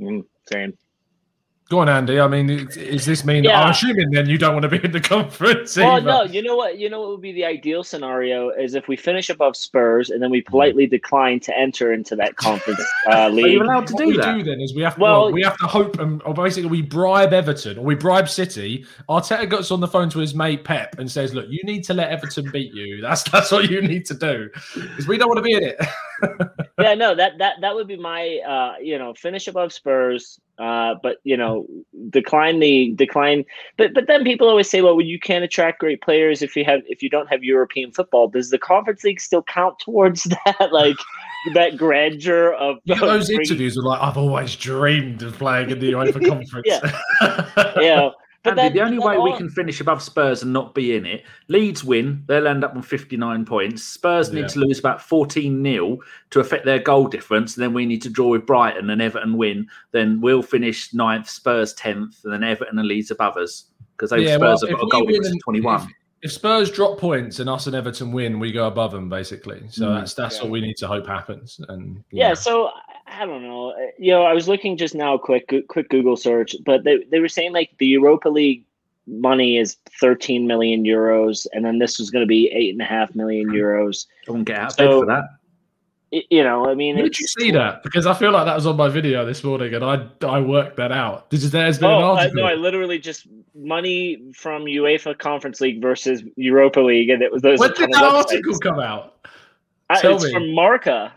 [SPEAKER 2] Mm, same.
[SPEAKER 1] Go on, Andy. I mean, is this mean? Yeah. I'm assuming then you don't want to be in the conference.
[SPEAKER 2] Well, no. You know what? You know what would be the ideal scenario is if we finish above Spurs and then we politely decline to enter into that conference uh, league.
[SPEAKER 3] Are you allowed to
[SPEAKER 1] what
[SPEAKER 3] do
[SPEAKER 1] we do then is we have to, well, we have to hope and or basically we bribe Everton or we bribe City. Arteta gets on the phone to his mate Pep and says, "Look, you need to let Everton beat you. That's that's what you need to do because we don't want to be in it."
[SPEAKER 2] yeah, no that that that would be my uh, you know finish above Spurs uh, but you know, decline the decline. But but then people always say, well, you can't attract great players if you have if you don't have European football. Does the Conference League still count towards that? like that grandeur of
[SPEAKER 1] you know, those interviews are like, I've always dreamed of playing in the UEFA Conference.
[SPEAKER 2] yeah, yeah.
[SPEAKER 3] But Andy, then, the only way all... we can finish above Spurs and not be in it, Leeds win, they'll end up on 59 points. Spurs need to lose about 14 0 to affect their goal difference. And then we need to draw with Brighton and Everton win. Then we'll finish ninth, Spurs 10th, and then Everton and Leeds above us because those yeah, Spurs well, have got a goal difference of 21.
[SPEAKER 1] If, if, Spurs drop points and us and Everton win, we go above them basically. So mm, that's that's yeah. what we need to hope happens. And
[SPEAKER 2] yeah, so I don't know. Uh, you know, I was looking just now, quick, quick Google search, but they, they were saying like the Europa League money is 13 million euros, and then this was going to be eight and a half million euros.
[SPEAKER 3] Don't get out so, for that.
[SPEAKER 2] You know, I mean,
[SPEAKER 1] Where did you see that? Because I feel like that was on my video this morning, and I I worked that out. Did there's been
[SPEAKER 2] oh,
[SPEAKER 1] an article?
[SPEAKER 2] I, no, I literally just money from UEFA Conference League versus Europa League, and it was those.
[SPEAKER 1] When did that article come out?
[SPEAKER 2] Uh, it's me. from Marca.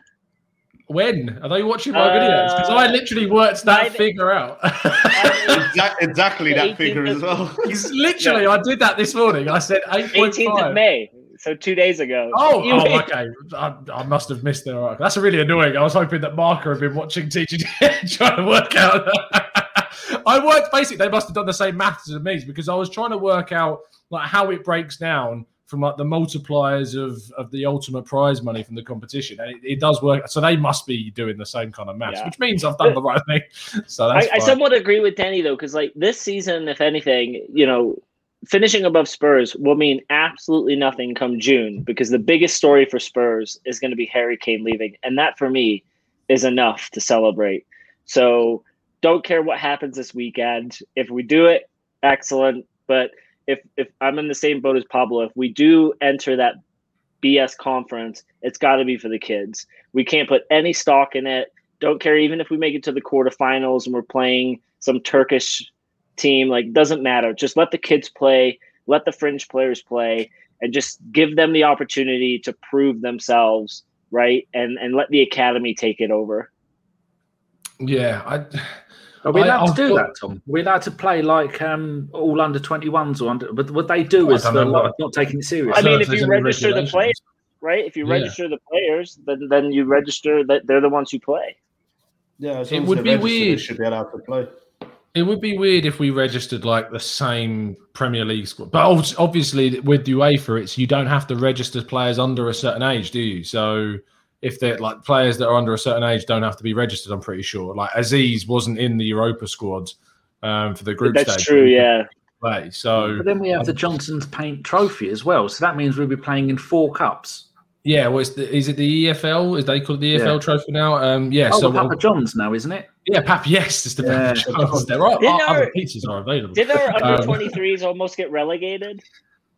[SPEAKER 1] When are they watching my uh, videos? Because I literally worked that figure out.
[SPEAKER 4] exactly that figure as well.
[SPEAKER 1] He's literally, yeah. I did that this morning. I said 18th
[SPEAKER 2] of May, so two days ago.
[SPEAKER 1] Oh, oh okay. I, I, must have missed it. That's really annoying. I was hoping that Marca had been watching TGT trying to work out. I worked basically. They must have done the same maths as me because I was trying to work out like how it breaks down from like the multipliers of of the ultimate prize money from the competition, and it, it does work. So they must be doing the same kind of maths, yeah. which means I've done the right thing. So I,
[SPEAKER 2] I, somewhat agree with Danny though, because like this season, if anything, you know, finishing above Spurs will mean absolutely nothing come June because the biggest story for Spurs is going to be Harry Kane leaving, and that for me is enough to celebrate. So don't care what happens this weekend. If we do it, excellent. But if if I'm in the same boat as Pablo, if we do enter that BS conference, it's got to be for the kids. We can't put any stock in it. Don't care even if we make it to the quarterfinals and we're playing some Turkish team. Like doesn't matter. Just let the kids play. Let the fringe players play, and just give them the opportunity to prove themselves, right? And and let the academy take it over.
[SPEAKER 1] Yeah, I
[SPEAKER 3] are we allowed I, to do that, Tom? Are we allowed to play like um, all under 21s or under? But what they do is the, not, not taking it seriously.
[SPEAKER 2] I mean, if you register the players, right? If you yeah. register the players, then then you register that they're the ones who play.
[SPEAKER 4] Yeah, it would be weird. Should be allowed to play.
[SPEAKER 1] It would be weird if we registered like the same Premier League squad, but obviously with UEFA, it's you don't have to register players under a certain age, do you? So if they're like players that are under a certain age don't have to be registered. I'm pretty sure. Like Azeez wasn't in the Europa squad um, for the group stage.
[SPEAKER 2] That's
[SPEAKER 1] stage.
[SPEAKER 2] true. Yeah.
[SPEAKER 1] Play. So,
[SPEAKER 3] but then we have the Johnstone's Paint Trophy as well. So that means we'll be playing in four cups.
[SPEAKER 1] Yeah, well, the, is it the EFL? Is they call it the EFL yeah. trophy now? Um, yeah. Oh,
[SPEAKER 3] so Papa John's now, isn't it?
[SPEAKER 1] Yeah, Papa. Yes, it's the yeah. Papa John's. There are other pizzas are available.
[SPEAKER 2] Did our under 23s um, almost get relegated?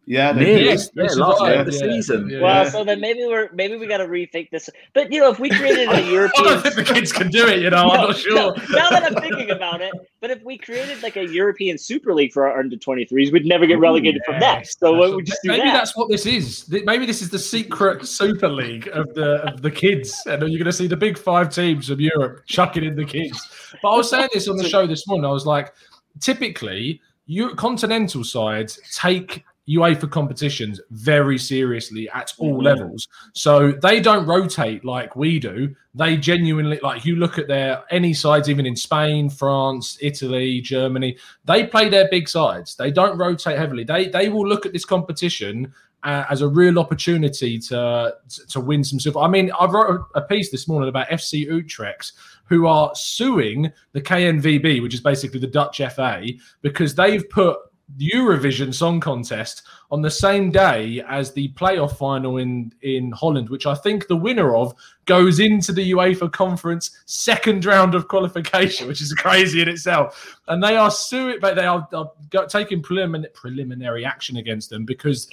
[SPEAKER 4] Yeah,
[SPEAKER 3] they yes, yeah, last year of the yeah, season.
[SPEAKER 2] Yeah, well, so then maybe we're maybe we got to rethink this. But you know, if we created a European, I
[SPEAKER 1] think the kids can do it. You know, no, I'm not sure. No,
[SPEAKER 2] now that I'm thinking about it, but if we created like a European Super League for our under 23s, we'd never get relegated Ooh, from that. So what would just do
[SPEAKER 1] maybe
[SPEAKER 2] that?
[SPEAKER 1] that's what this is. Maybe this is the secret Super League of the of the kids, and you're going to see the big five teams of Europe chucking in the kids. But I was saying this on the show this morning. I was like, typically. You continental sides take UEFA competitions very seriously at all mm-hmm. levels. So they don't rotate like we do. They genuinely like you look at their any sides, even in Spain, France, Italy, Germany, they play their big sides. They don't rotate heavily. They they will look at this competition uh, as a real opportunity to to win some silver. I mean, I wrote a piece this morning about FC Utrecht who are suing the KNVB, which is basically the Dutch FA, because they've put Eurovision Song Contest on the same day as the playoff final in in Holland, which I think the winner of goes into the UEFA Conference second round of qualification, which is crazy in itself. And they are suing, but they are, are taking preliminary preliminary action against them because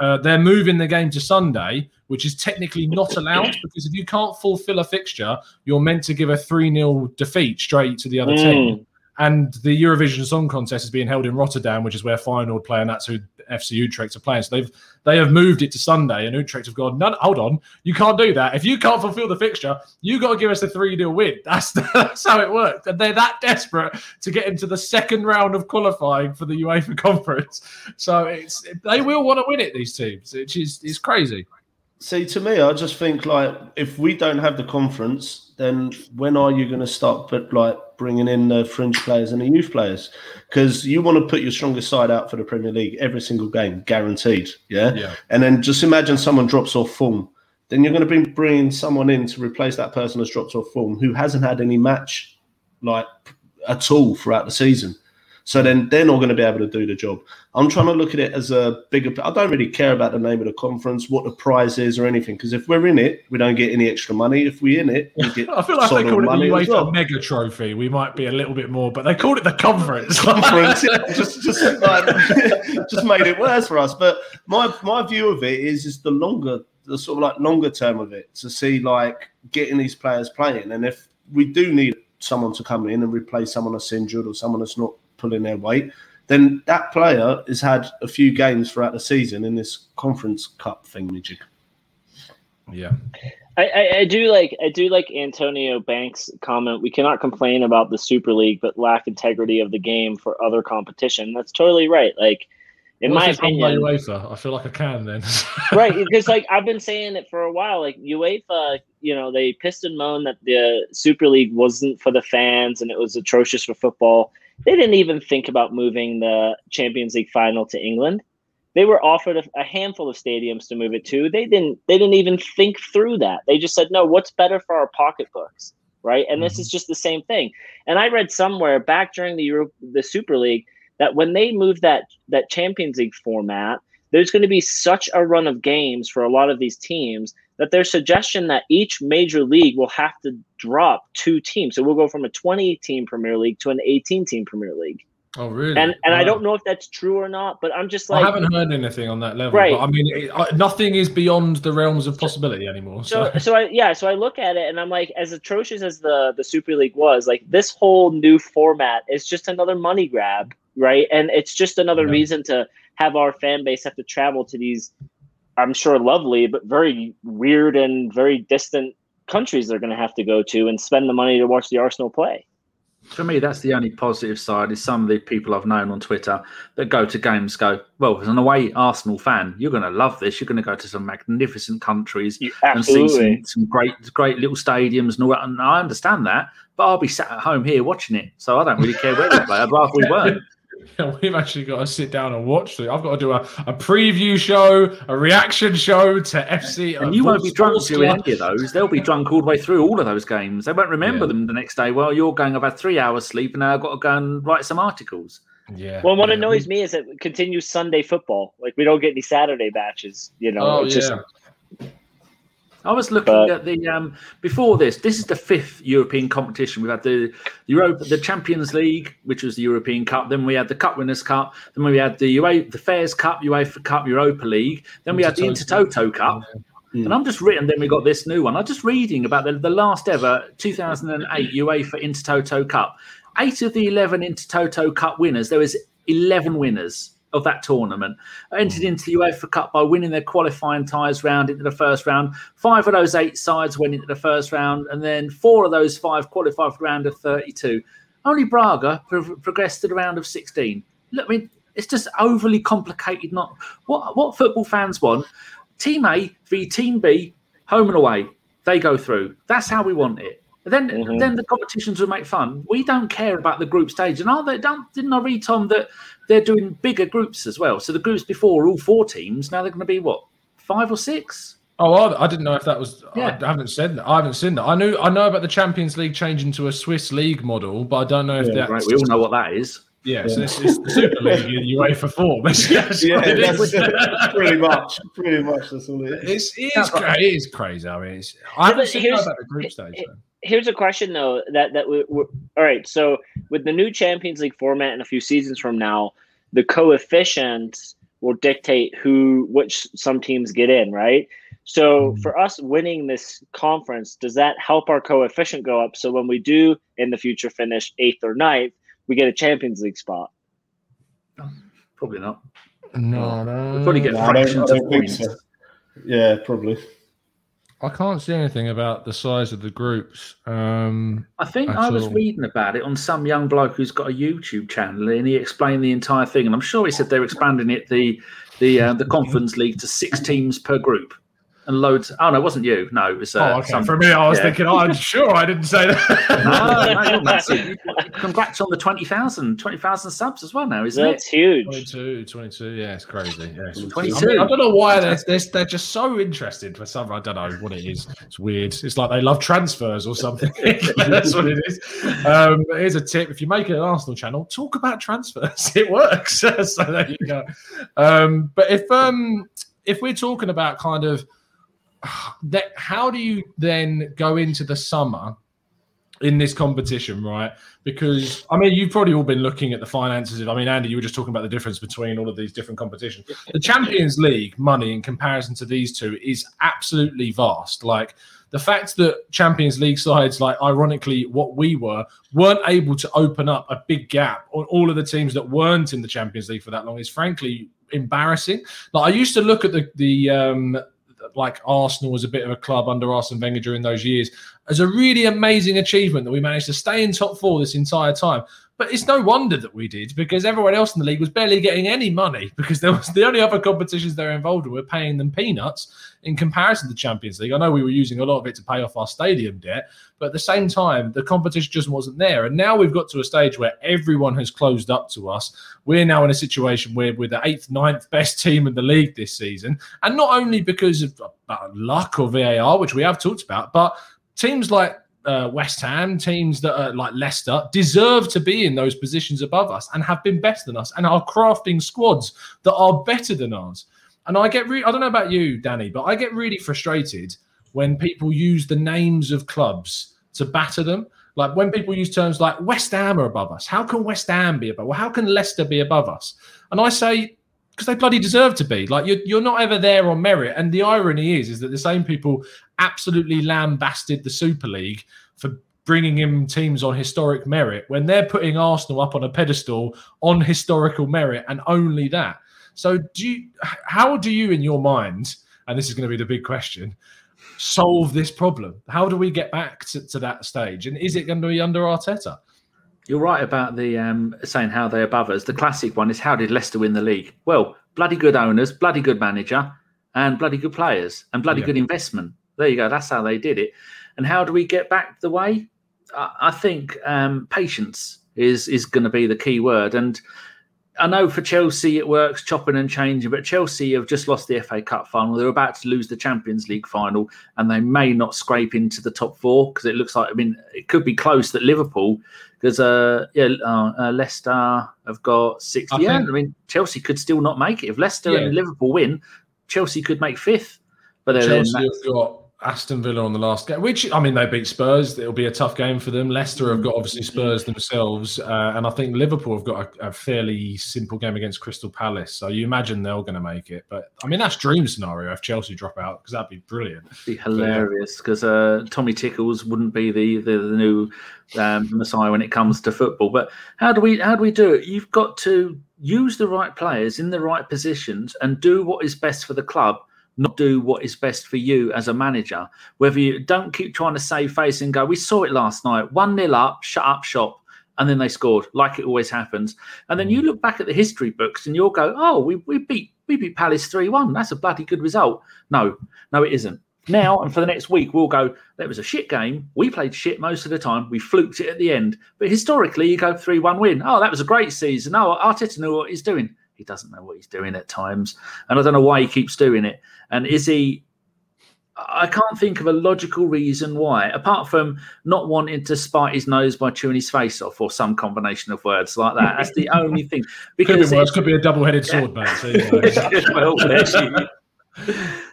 [SPEAKER 1] uh, they're moving the game to Sunday, which is technically not allowed because if you can't fulfill a fixture, you're meant to give a 3 0 defeat straight to the other mm. team. And the Eurovision Song Contest is being held in Rotterdam, which is where Feyenoord play, and that's who FC Utrecht are playing. So they've they have moved it to Sunday, and Utrecht have gone. Hold on, you can't do that. If you can't fulfil the fixture, you got to give us a three 0 win. That's that's how it works. And they're that desperate to get into the second round of qualifying for the UEFA Conference. So it's they will want to win it. These teams, which is is crazy.
[SPEAKER 4] See, to me, I just think like if we don't have the conference, then when are you going to start but like bringing in the fringe players and the youth players? Because you want to put your strongest side out for the Premier League every single game, guaranteed. Yeah.
[SPEAKER 1] Yeah.
[SPEAKER 4] And then just imagine someone drops off form. Then you're going to be bringing someone in to replace that person that's dropped off form who hasn't had any match like at all throughout the season. So then they're not going to be able to do the job. I'm trying to look at it as a bigger. I don't really care about the name of the conference, what the prize is, or anything. Because if we're in it, we don't get any extra money. If we're in it, we get.
[SPEAKER 1] I feel like they call it the UEFA well. Mega Trophy. We might be a little bit more, but they called it the conference.
[SPEAKER 4] conference, yeah, just just like, just made it worse for us. But my my view of it is is the longer, the sort of like longer term of it to see like getting these players playing, and if we do need someone to come in and replace someone that's injured or someone that's not pulling their weight, then that player has had a few games throughout the season in this conference cup thing, Magic.
[SPEAKER 1] Yeah.
[SPEAKER 2] I, I, I, do like I do like Antonio Banks' comment. We cannot complain about the Super League, but lack integrity of the game for other competition. That's totally right. Like in my opinion,
[SPEAKER 1] UEFA, I feel like I can then.
[SPEAKER 2] right, because like I've been saying it for a while. Like UEFA, you know, they pissed and moaned that the Super League wasn't for the fans and it was atrocious for football. They didn't even think about moving the Champions League final to England. They were offered a, a, handful of stadiums to move it to. They didn't. They didn't even think through that. They just said, "No, what's better for our pocketbooks?" Right. And mm-hmm. this is just the same thing. And I read somewhere back during the Euro, the Super League that when they move that that Champions League format, there's going to be such a run of games for a lot of these teams that their suggestion that each major league will have to drop two teams. So we'll go from a 20 team Premier League to an 18 team Premier League.
[SPEAKER 1] Oh, really?
[SPEAKER 2] And and wow. I don't know if that's true or not, but I'm just like
[SPEAKER 1] I haven't heard anything on that level. Right. I mean, it, I, nothing is beyond the realms of possibility anymore.
[SPEAKER 2] So. so, so I yeah, so I look at it and I'm like, as atrocious as the the Super League was, like this whole new format is just another money grab, right? And it's just another yeah. reason to have our fan base have to travel to these I'm sure lovely, but very weird and very distant countries they're going to have to go to and spend the money to watch the Arsenal play.
[SPEAKER 3] For me, that's the only positive side. Is some of the people I've known on Twitter that go to games go, well, as an away Arsenal fan, you're going to love this. You're going to go to some magnificent countries and see some, some, great, great little stadiums and all that. And I understand that, but I'll be sat at home here watching it, so I don't really care where they play. I'd rather we weren't.
[SPEAKER 1] Yeah, we've actually got to sit down and watch it. I've got to do a, a preview show, a reaction show to FC.
[SPEAKER 3] And you won't be drunk doing any of those. They'll be drunk all the way through all of those games. They won't remember yeah. them the next day. Well, you're going, I've had three hours sleep and now I've got to go and write some articles.
[SPEAKER 1] Yeah.
[SPEAKER 2] Well, what
[SPEAKER 1] yeah.
[SPEAKER 2] annoys me is that it continues Sunday football. Like we don't get any Saturday matches. You know,
[SPEAKER 1] oh, yeah. Just,
[SPEAKER 3] I was looking but, at the um, before this. This is the fifth European competition. We've had the Europa, the Champions League, which was the European Cup. Then we had the Cup Winners' Cup. Then we had the UEFA, the Fairs Cup, UEFA Cup, Europa League. Then we had the Intertoto Cup. Yeah. And I'm just reading. Then we got this new one. I'm just reading about the, the last ever 2008 UEFA Intertoto Cup. Eight of the 11 Intertoto Cup winners. There was 11 winners of that tournament. Entered hmm. into the UEFA Cup by winning their qualifying ties round into the first round. Five of those eight sides went into the first round, and then four of those five qualified for the round of 32. Only Braga pro- progressed to the round of 16. Look, I mean, it's just overly complicated. Not what what football fans want. Team A v Team B, home and away. They go through. That's how we want it. Then, mm-hmm. then the competitions will make fun. We don't care about the group stage, and are they? Don't, didn't I read Tom that they're doing bigger groups as well? So the groups before were all four teams. Now they're going to be what five or six?
[SPEAKER 1] Oh, I, I didn't know if that was. Yeah. I, haven't said that. I haven't seen that. I knew. I know about the Champions League changing to a Swiss league model, but I don't know if
[SPEAKER 3] yeah,
[SPEAKER 1] that.
[SPEAKER 3] Right, we all know what that is.
[SPEAKER 1] Yeah, so it's, it's the Super League in UEFA form. That's, that's
[SPEAKER 4] yeah, that's pretty much. Pretty much. That's all it is.
[SPEAKER 1] It's, it, is cra- it is crazy. I mean, it's, I haven't seen
[SPEAKER 2] here's-
[SPEAKER 1] about the group stage. Though.
[SPEAKER 2] Here's a question though that that we, we're all right. So with the new Champions League format in a few seasons from now, the coefficients will dictate who which some teams get in, right? So mm-hmm. for us winning this conference, does that help our coefficient go up? So when we do in the future finish eighth or ninth, we get a Champions League spot.
[SPEAKER 3] Probably not.
[SPEAKER 1] No, no.
[SPEAKER 3] We'll probably get
[SPEAKER 4] No, I don't-
[SPEAKER 3] fractions of points.
[SPEAKER 4] so. Yeah, probably.
[SPEAKER 1] I can't see anything about the size of the groups. Um,
[SPEAKER 3] I think I was
[SPEAKER 1] all.
[SPEAKER 3] reading about it on some young bloke who's got a YouTube channel, and he explained the entire thing. And I'm sure he said they're expanding it the the uh, the conference league to six teams per group, and loads. Oh no, it wasn't you. No, it was. Uh,
[SPEAKER 1] oh, okay.
[SPEAKER 3] some-
[SPEAKER 1] For me, I was
[SPEAKER 3] yeah.
[SPEAKER 1] thinking, oh, I'm sure I didn't say that.
[SPEAKER 3] no, no, you're massive. Congrats on the 20,000 20,000 subs as well now, isn't
[SPEAKER 2] That's
[SPEAKER 3] it?
[SPEAKER 2] huge.
[SPEAKER 1] 22, 22, yeah, it's crazy. Yeah, it's
[SPEAKER 3] 22.
[SPEAKER 1] I, mean, I don't know why they're, they're, they're just so interested for some. I don't know what it is. It's weird. It's like they love transfers or something. That's what it is. Um, here's a tip: if you make an Arsenal channel, talk about transfers. It works. so there you go. Um, but if um, if we're talking about kind of that, how do you then go into the summer? in this competition, right? Because I mean, you've probably all been looking at the finances. I mean, Andy, you were just talking about the difference between all of these different competitions. The Champions League money in comparison to these two is absolutely vast. Like the fact that Champions League sides, like ironically, what we were, weren't able to open up a big gap on all of the teams that weren't in the Champions League for that long is frankly embarrassing. Like I used to look at the the um like Arsenal was a bit of a club under Arsene Wenger during those years as a really amazing achievement that we managed to stay in top four this entire time. But it's no wonder that we did because everyone else in the league was barely getting any money because there was the only other competitions they were involved in were paying them peanuts in comparison to the Champions League. I know we were using a lot of it to pay off our stadium debt, but at the same time, the competition just wasn't there. And now we've got to a stage where everyone has closed up to us. We're now in a situation where we're the eighth, ninth best team in the league this season. And not only because of uh, luck or VAR, which we have talked about, but teams like uh, West Ham, teams that are like Leicester, deserve to be in those positions above us and have been better than us and are crafting squads that are better than ours. And I get really, I don't know about you, Danny, but I get really frustrated when people use the names of clubs to batter them. Like when people use terms like West Ham are above us. How can West Ham be above? Well, how can Leicester be above us? And I say, because they bloody deserve to be. Like you're, you're not ever there on merit. And the irony is, is that the same people absolutely lambasted the Super League for bringing in teams on historic merit when they're putting Arsenal up on a pedestal on historical merit and only that. So do you, how do you, in your mind, and this is going to be the big question, solve this problem? How do we get back to, to that stage? And is it going to be under Arteta?
[SPEAKER 3] You're right about the um, saying how they're above us. The classic one is how did Leicester win the league? Well, bloody good owners, bloody good manager, and bloody good players, and bloody
[SPEAKER 1] Yeah.
[SPEAKER 3] good investment. There you go. That's how they did it. And how do we get back the way? I, I think um, patience is is going to be the key word. And I know for Chelsea it works chopping and changing, but Chelsea have just lost the FA Cup final. They're about to lose the Champions League final, and they may not scrape into the top four because it looks like. I mean, it could be close that Liverpool, because uh, yeah, uh, uh, Leicester have got six.
[SPEAKER 1] I
[SPEAKER 3] yeah,
[SPEAKER 1] think-
[SPEAKER 3] I mean Chelsea could still not make it if Leicester
[SPEAKER 1] Yeah.
[SPEAKER 3] and Liverpool win. Chelsea could make fifth, but then
[SPEAKER 1] Chelsea have got Aston Villa on the last game, which I mean they beat Spurs. It'll be a tough game for them. Leicester have got obviously Spurs themselves, uh, and I think Liverpool have got a, a fairly simple game against Crystal Palace. So you imagine they're going to make it. But I mean that's dream scenario if Chelsea drop out because that'd be brilliant.
[SPEAKER 3] be hilarious because uh, Tommy Tickles wouldn't be the the, the new um, messiah when it comes to football. But how do we how do we do it? You've got to use the right players in the right positions and do what is best for the club. Not do what is best for you as a manager. Whether you don't keep trying to save face and go, we saw it last night, one nil up, shut up shop, and then they scored, like it always happens. And then you mm. look back at the history books and you'll go, oh, we, we beat we beat Palace three one. That's a bloody good result. No, no, it isn't. Now and for the next week, we'll go. That was a shit game. We played shit most of the time. We fluked it at the end. But historically, you go three one win. Oh, that was a great season. Oh, Arteta knew what he's doing. He doesn't know what he's doing at times, and I don't know why he keeps doing it. And is he? I can't think of a logical reason why, apart from not wanting to spite his nose by chewing his face off, or some combination of words like that. That's the only thing.
[SPEAKER 1] Because could be worse. Could be a double-headed sword, mate. So, you know.
[SPEAKER 3] well,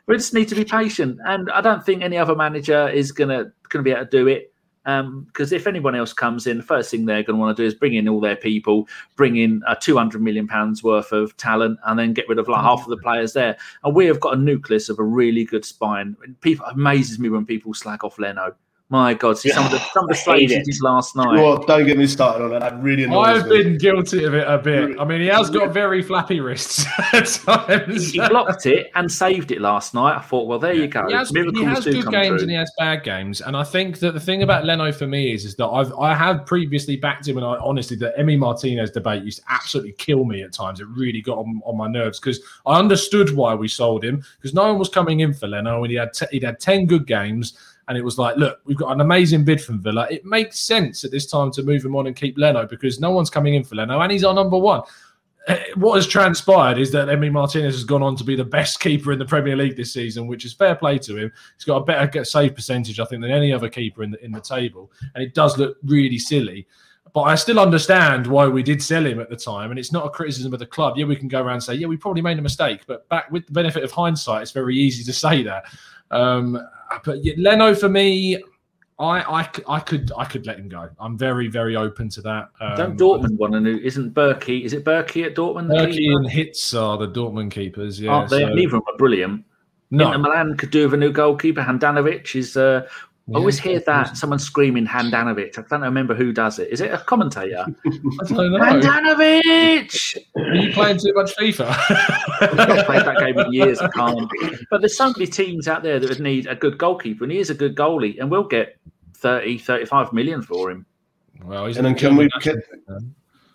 [SPEAKER 3] we just need to be patient, and I don't think any other manager is gonna gonna be able to do it. Because um, if anyone else comes in, the first thing they're going to want to do is bring in all their people, bring in a two hundred million pounds worth of talent, and then get rid of like half of the players there. And we have got a nucleus of a really good spine. People amazes me when people slag off Leno my God, see some of the some of the slaves he did last night.
[SPEAKER 4] Well, don't get me started on that. That really annoys
[SPEAKER 1] I've me. been guilty of it a bit. I mean, he has got very flappy wrists at times.
[SPEAKER 3] He, he blocked it and saved it last night. I thought, well, there you go.
[SPEAKER 1] He has, he has good games
[SPEAKER 3] true.
[SPEAKER 1] and he has bad games. And I think that the thing about Leno for me is, is that I've I have previously backed him, and I honestly the Emi Martinez debate used to absolutely kill me at times. It really got on, on my nerves because I understood why we sold him because no one was coming in for Leno, and he had t- he'd had ten good games and it was like, look, we've got an amazing bid from Villa. It makes sense at this time to move him on and keep Leno because no one's coming in for Leno, and he's our number one. Eh, what has transpired is that Emi Martinez has gone on to be the best keeper in the Premier League this season, which is fair play to him. He's got a better save percentage, I think, than any other keeper in the in the table, and it does look really silly. But I still understand why we did sell him at the time, and it's not a criticism of the club. Yeah, we can go around and say, yeah, we probably made a mistake, but back with the benefit of hindsight, it's very easy to say that. Um, but yeah, Leno for me, I, I, I could I could let him go. I'm very very open to that.
[SPEAKER 3] Um, Don't Dortmund want a new? Isn't Bürki? Is it Bürki at Dortmund?
[SPEAKER 1] Bürki and Hitz are the Dortmund keepers. Yeah,
[SPEAKER 3] Aren't they? So. Neither of them are brilliant. No, Inter Milan could do with a new goalkeeper. Handanovic is uh, I always hear that someone screaming Handanovic. I don't remember who does it. Is it a commentator?
[SPEAKER 1] I don't know.
[SPEAKER 3] Handanovic!
[SPEAKER 1] Are you playing too much FIFA?
[SPEAKER 3] I've played that game in years. I can't. But there's so many teams out there that would need a good goalkeeper, and he is a good goalie, and we'll get 30, 35 million for him.
[SPEAKER 1] Well, he's
[SPEAKER 4] and then can we can,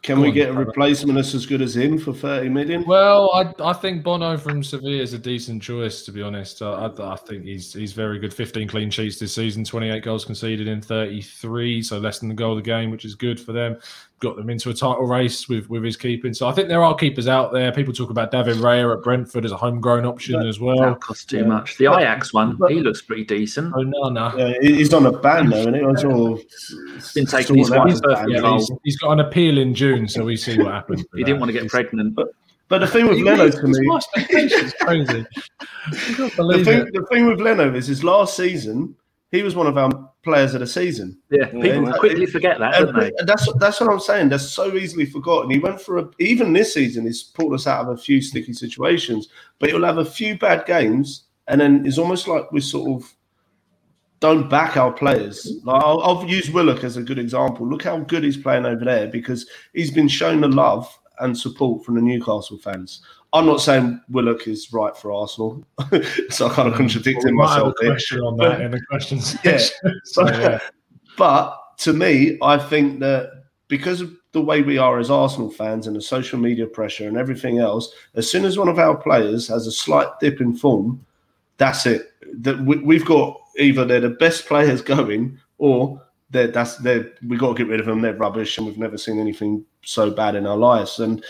[SPEAKER 4] can we get a replacement that's as good as him for 30 million?
[SPEAKER 1] Well, I, I think Bono from Sevilla is a decent choice, to be honest. I, I, I, think he's he's very good. 15 clean sheets this season, 28 goals conceded in 33, so less than the goal of the game, which is good for them got them into a title race with, with his keeping. So I think there are keepers out there. People talk about David Raya at Brentford as a homegrown option as well.
[SPEAKER 3] That costs too yeah. much. The Ajax one, he looks pretty decent.
[SPEAKER 1] Oh no, no.
[SPEAKER 4] Yeah, he's on a ban though, and it was all
[SPEAKER 3] been taking his wife's
[SPEAKER 1] yeah, he's, he's got an appeal in June, so we see what happens.
[SPEAKER 3] he didn't want to get pregnant.
[SPEAKER 4] But, but the thing with Leno to me,
[SPEAKER 1] crazy.
[SPEAKER 4] the, thing, the thing with Leno is his last season he was one of our players of the season.
[SPEAKER 3] Yeah, people quickly forget that, don't they?
[SPEAKER 4] That's that's what I'm saying. That's so easily forgotten. He went for a, even this season. He's pulled us out of a few sticky situations, but he'll have a few bad games, and then it's almost like we sort of don't back our players. Like I'll, I'll use Willock as a good example. Look how good he's playing over there because he's been shown the love and support from the Newcastle fans. I'm not saying Willock is right for Arsenal, so I kind of mm. contradicting well, myself.
[SPEAKER 1] Have a question on that but, in the questions yeah,
[SPEAKER 4] so, yeah. But to me, I think that because of the way we are as Arsenal fans and the social media pressure and everything else, as soon as one of our players has a slight dip in form, that's it. That we, have got either they're the best players going, or they're that's they're we got to get rid of them. They're rubbish, and we've never seen anything so bad in our lives. And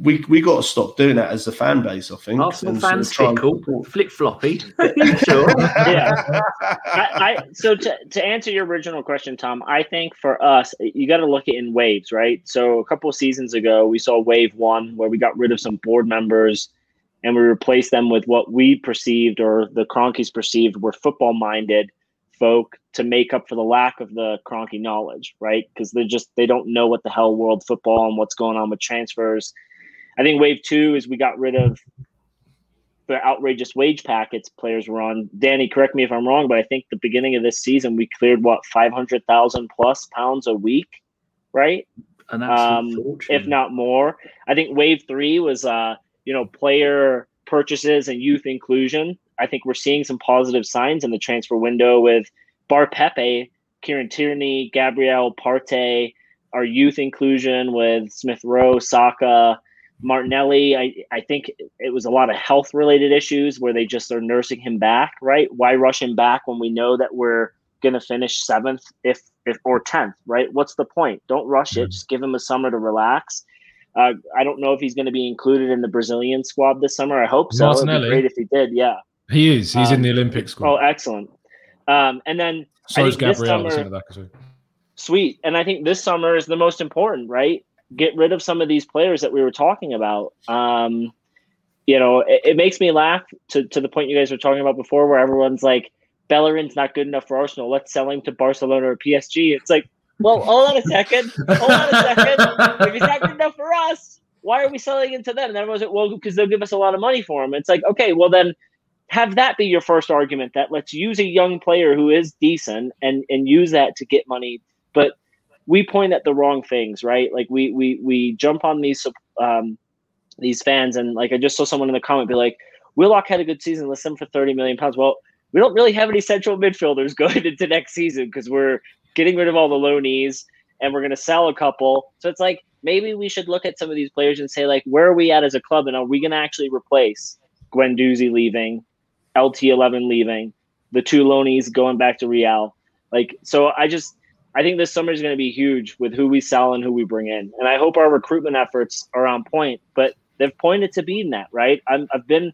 [SPEAKER 4] we we got to stop doing that as a fan base. I think
[SPEAKER 3] Arsenal fans sort of fickle, flick floppy.
[SPEAKER 2] sure, yeah. I, I, so to to answer your original question, Tom, I think for us, you got to look at it in waves, right? So a couple of seasons ago, we saw wave one where we got rid of some board members. And we replaced them with what we perceived, or the Kroenkes perceived, were football minded folk to make up for the lack of the Kroenke knowledge, right? Because they're just they don't know what the hell world football and what's going on with transfers. I think wave two is we got rid of the outrageous wage packets players were on. Danny, correct me if I'm wrong, but I think the beginning of this season we cleared what five hundred thousand plus pounds a week, right?
[SPEAKER 3] And that's um,
[SPEAKER 2] if not more. I think wave three was uh, you know, player purchases and youth inclusion. I think we're seeing some positive signs in the transfer window with Bar Pepe, Kieran Tierney, Gabriel Partey, our youth inclusion with Smith Rowe, Saka, Martinelli. I, I think it was a lot of health related issues where they just are nursing him back, right? Why rush him back when we know that we're going to finish seventh if, if or 10th, right? What's the point? Don't rush it. Just give him a summer to relax. Uh, I don't know if he's going to be included in the Brazilian squad this summer. I hope so. It'd be great if he did. Yeah.
[SPEAKER 1] He is. He's
[SPEAKER 2] Um,
[SPEAKER 1] in the Olympic squad.
[SPEAKER 2] Oh, excellent. Um, and then
[SPEAKER 1] so is
[SPEAKER 2] think this
[SPEAKER 1] Gabriel.
[SPEAKER 2] summer-
[SPEAKER 1] back as well.
[SPEAKER 2] sweet. And I think this summer is the most important, right? Get rid of some of these players that we were talking about. Um, you know, it, it makes me laugh to, to the point you guys were talking about before, where everyone's like, Bellerin's not good enough for Arsenal. Let's sell him to Barcelona or PSG. It's like, well, hold on a second. Hold on a second. If he's not good enough for us, why are we selling him to them? And everyone's like, well, because they'll give us a lot of money for him. It's like, okay, well then have that be your first argument that let's use a young player who is decent and and use that to get money. But we point at the wrong things, right? Like we we we jump on these um these fans and like I just saw someone in the comment be like, Willock had a good season, let's him for 30 million pounds. Well, we don't really have any central midfielders going into next season because we're getting rid of all the loanees and we're going to sell a couple. So it's like maybe we should look at some of these players and say like, where are we at as a club, and are we going to actually replace Guendouzi leaving, LT11 leaving, the two loanees going back to Real? Like, so I just I think this summer is going to be huge with who we sell and who we bring in, and I hope our recruitment efforts are on point. But they've pointed to being that, right? I'm, I've been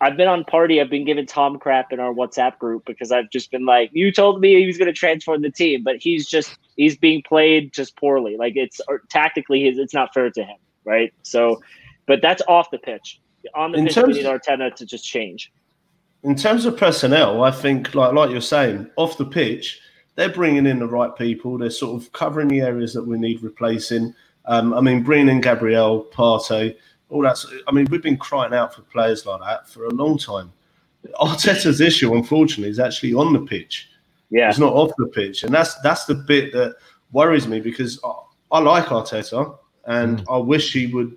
[SPEAKER 2] I've been on Partey. I've been giving Tom crap in our WhatsApp group because I've just been like, you told me he was going to transform the team, but he's just he's being played just poorly. Like it's or tactically, it's not fair to him, right? So, but that's off the pitch. On the
[SPEAKER 4] In
[SPEAKER 2] pitch,
[SPEAKER 4] terms-
[SPEAKER 2] we need Arteta to just change.
[SPEAKER 4] In terms of personnel, I think, like like you're saying, off the pitch, they're bringing in the right people. They're sort of covering the areas that we need replacing. Um, I mean, bringing in Gabriel, Partey, all that. I mean, we've been crying out for players like that for a long time. Arteta's issue, unfortunately, is actually on the pitch.
[SPEAKER 2] Yeah,
[SPEAKER 4] It's not off the pitch, and that's that's the bit that worries me because I, I like Arteta, and I wish he would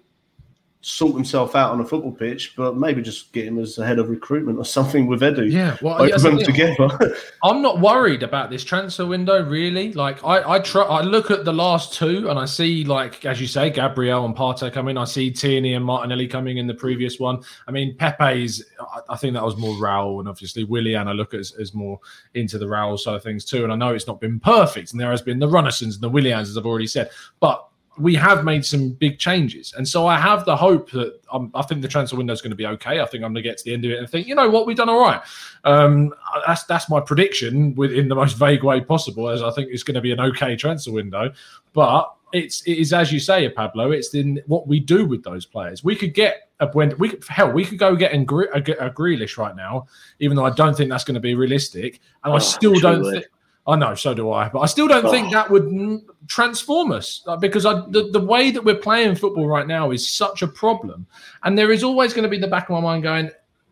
[SPEAKER 4] sort himself out on a football pitch, but maybe just get him as a head of recruitment or something with Edu.
[SPEAKER 1] Yeah, well,
[SPEAKER 4] both
[SPEAKER 1] yeah,
[SPEAKER 4] them
[SPEAKER 1] that's the thing.
[SPEAKER 4] together.
[SPEAKER 1] I'm not worried about this transfer window, really. Like, I, I try, I look at the last two, and I see, like, as you say, Gabriel and Partey coming. In I see Tierney and Martinelli coming in the previous one. I mean, Pepe's. I, I think that was more Raul, and obviously Willian. I look at as, as more into the Raul side of things too. And I know it's not been perfect, and there has been the Runarssons and the Willians, as I've already said, but. We have made some big changes, and so I have the hope that um, I think the transfer window is going to be okay. I think I'm going to get to the end of it and think, you know what, we've done all right. Um, that's that's my prediction within the most vague way possible, as I think it's going to be an okay transfer window. But it's it is as you say, Pablo. It's in what we do with those players. We could get a when we could hell we could go get a, a, a Grealish right now, even though I don't think that's going to be realistic, and I
[SPEAKER 2] Oh,
[SPEAKER 1] still don't.
[SPEAKER 2] Oh,
[SPEAKER 1] think I know, so do I, but I still don't think
[SPEAKER 2] Oh.
[SPEAKER 1] that would transform us uh, because I, the, the way that we're playing football right now is such a problem. And there is always going to be in the back of my mind going,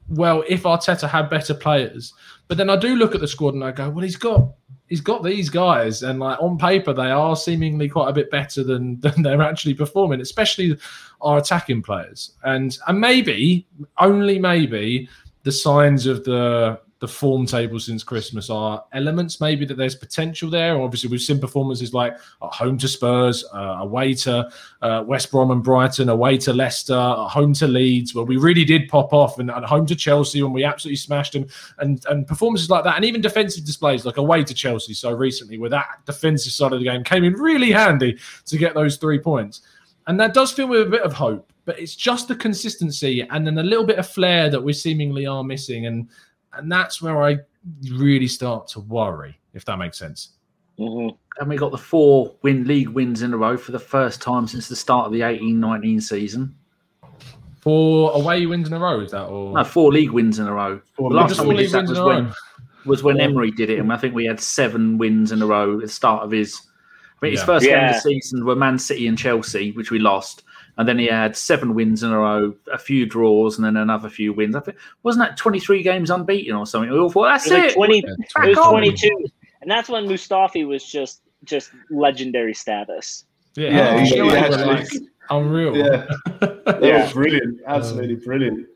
[SPEAKER 1] well, if Arteta had better players, but then I do look at the squad and I go, well, he's got he's got these guys, and like on paper they are seemingly quite a bit better than than they're actually performing, especially our attacking players. And and maybe only maybe the signs of the the form table since Christmas are elements maybe that there's potential there. Obviously, we've seen performances like home to Spurs, uh, away to uh, West Brom and Brighton, away to Leicester, home to Leeds, where we really did pop off, and home to Chelsea when we absolutely smashed them, and and performances like that, and even defensive displays like away to Chelsea so recently, where that defensive side of the game came in really handy to get those three points. And that does fill me with a bit of hope, but it's just the consistency and then a little bit of flair that we seemingly are missing. And and that's where I really start to worry, if that makes sense.
[SPEAKER 2] Mhm.
[SPEAKER 3] And we got the four win league wins in a row for the first time since the start of the 18-19 season.
[SPEAKER 1] Four away wins in a row, is that or
[SPEAKER 3] No, four league wins in a row.
[SPEAKER 4] Four
[SPEAKER 3] the last time we did that was when, was when Emery did it, and I think we had seven wins in a row at the start of his. I mean, his
[SPEAKER 1] Yeah.
[SPEAKER 3] first game of the season were Man City and Chelsea, which we lost, and then he had seven wins in a row, a few draws, and then another few wins. I think wasn't that twenty three games unbeaten or something? We all thought that's
[SPEAKER 2] It was like
[SPEAKER 3] it.
[SPEAKER 2] 20, it was 22. And that's when Mustafi was just just legendary status.
[SPEAKER 1] Yeah,
[SPEAKER 4] Yeah,
[SPEAKER 1] he-
[SPEAKER 4] he-
[SPEAKER 1] he
[SPEAKER 4] he actually-
[SPEAKER 1] like unreal.
[SPEAKER 4] Yeah.
[SPEAKER 2] Yeah.
[SPEAKER 4] yeah, brilliant, absolutely brilliant.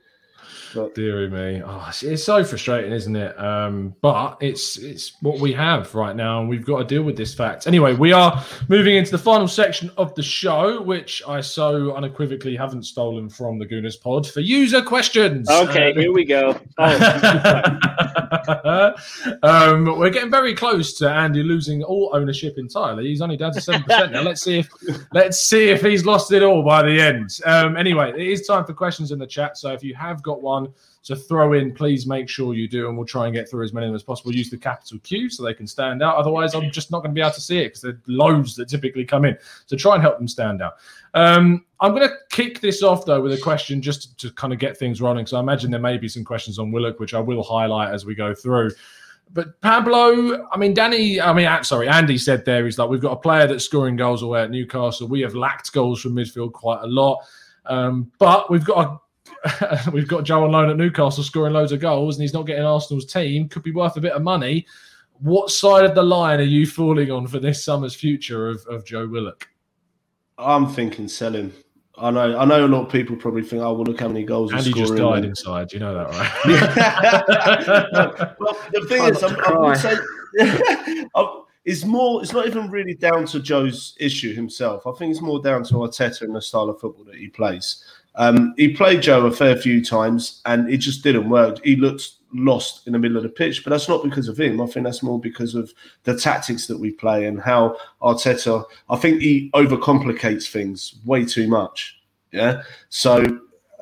[SPEAKER 4] But
[SPEAKER 1] Deary me, oh, it's, so frustrating, isn't it? Um, but it's it's what we have right now, and we've got to deal with this fact. Anyway, we are moving into the final section of the show, which I so unequivocally haven't stolen from the Gooners Pod for user questions.
[SPEAKER 2] Okay,
[SPEAKER 1] Uh,
[SPEAKER 2] here we go. Oh,
[SPEAKER 1] um, we're getting very close to Andy losing all ownership entirely. He's only down to seven percent now. Let's see if let's see if he's lost it all by the end. Um, anyway, it is time for questions in the chat. So if you have got one, anyone to throw in, please make sure you do, and we'll try and get through as many of them as possible. Use the capital Q so they can stand out. Otherwise, I'm just not going to be able to see it because there are loads that typically come in. So try and help them stand out. Um, I'm going to kick this off though with a question just to, to kind of get things rolling. So I imagine there may be some questions on Willock, which I will highlight as we go through. But Pablo, I mean, Danny, I mean, sorry, Andy said there, he's like, we've got a player that's scoring goals away at Newcastle. We have lacked goals from midfield quite a lot. Um, but we've got a we've got Joe on loan at Newcastle scoring loads of goals and he's not getting Arsenal's team. Could be worth a bit of money. What side of the line are you falling on for this summer's future of, of Joe Willock?
[SPEAKER 4] I'm thinking selling. I know. I know a lot of people probably think, "Oh, well, look how many goals."
[SPEAKER 1] Andy just died inside. You know that,
[SPEAKER 4] right? well, the thing is, I'm, I'm saying, it's more. It's not even really down to Joe's issue himself. I think it's more down to Arteta and the style of football that he plays. Um, he played Joe a fair few times, and it just didn't work. He looked lost in the middle of the pitch, but that's not because of him. I think that's more because of the tactics that we play and how Arteta. I think he overcomplicates things way too much. Yeah, so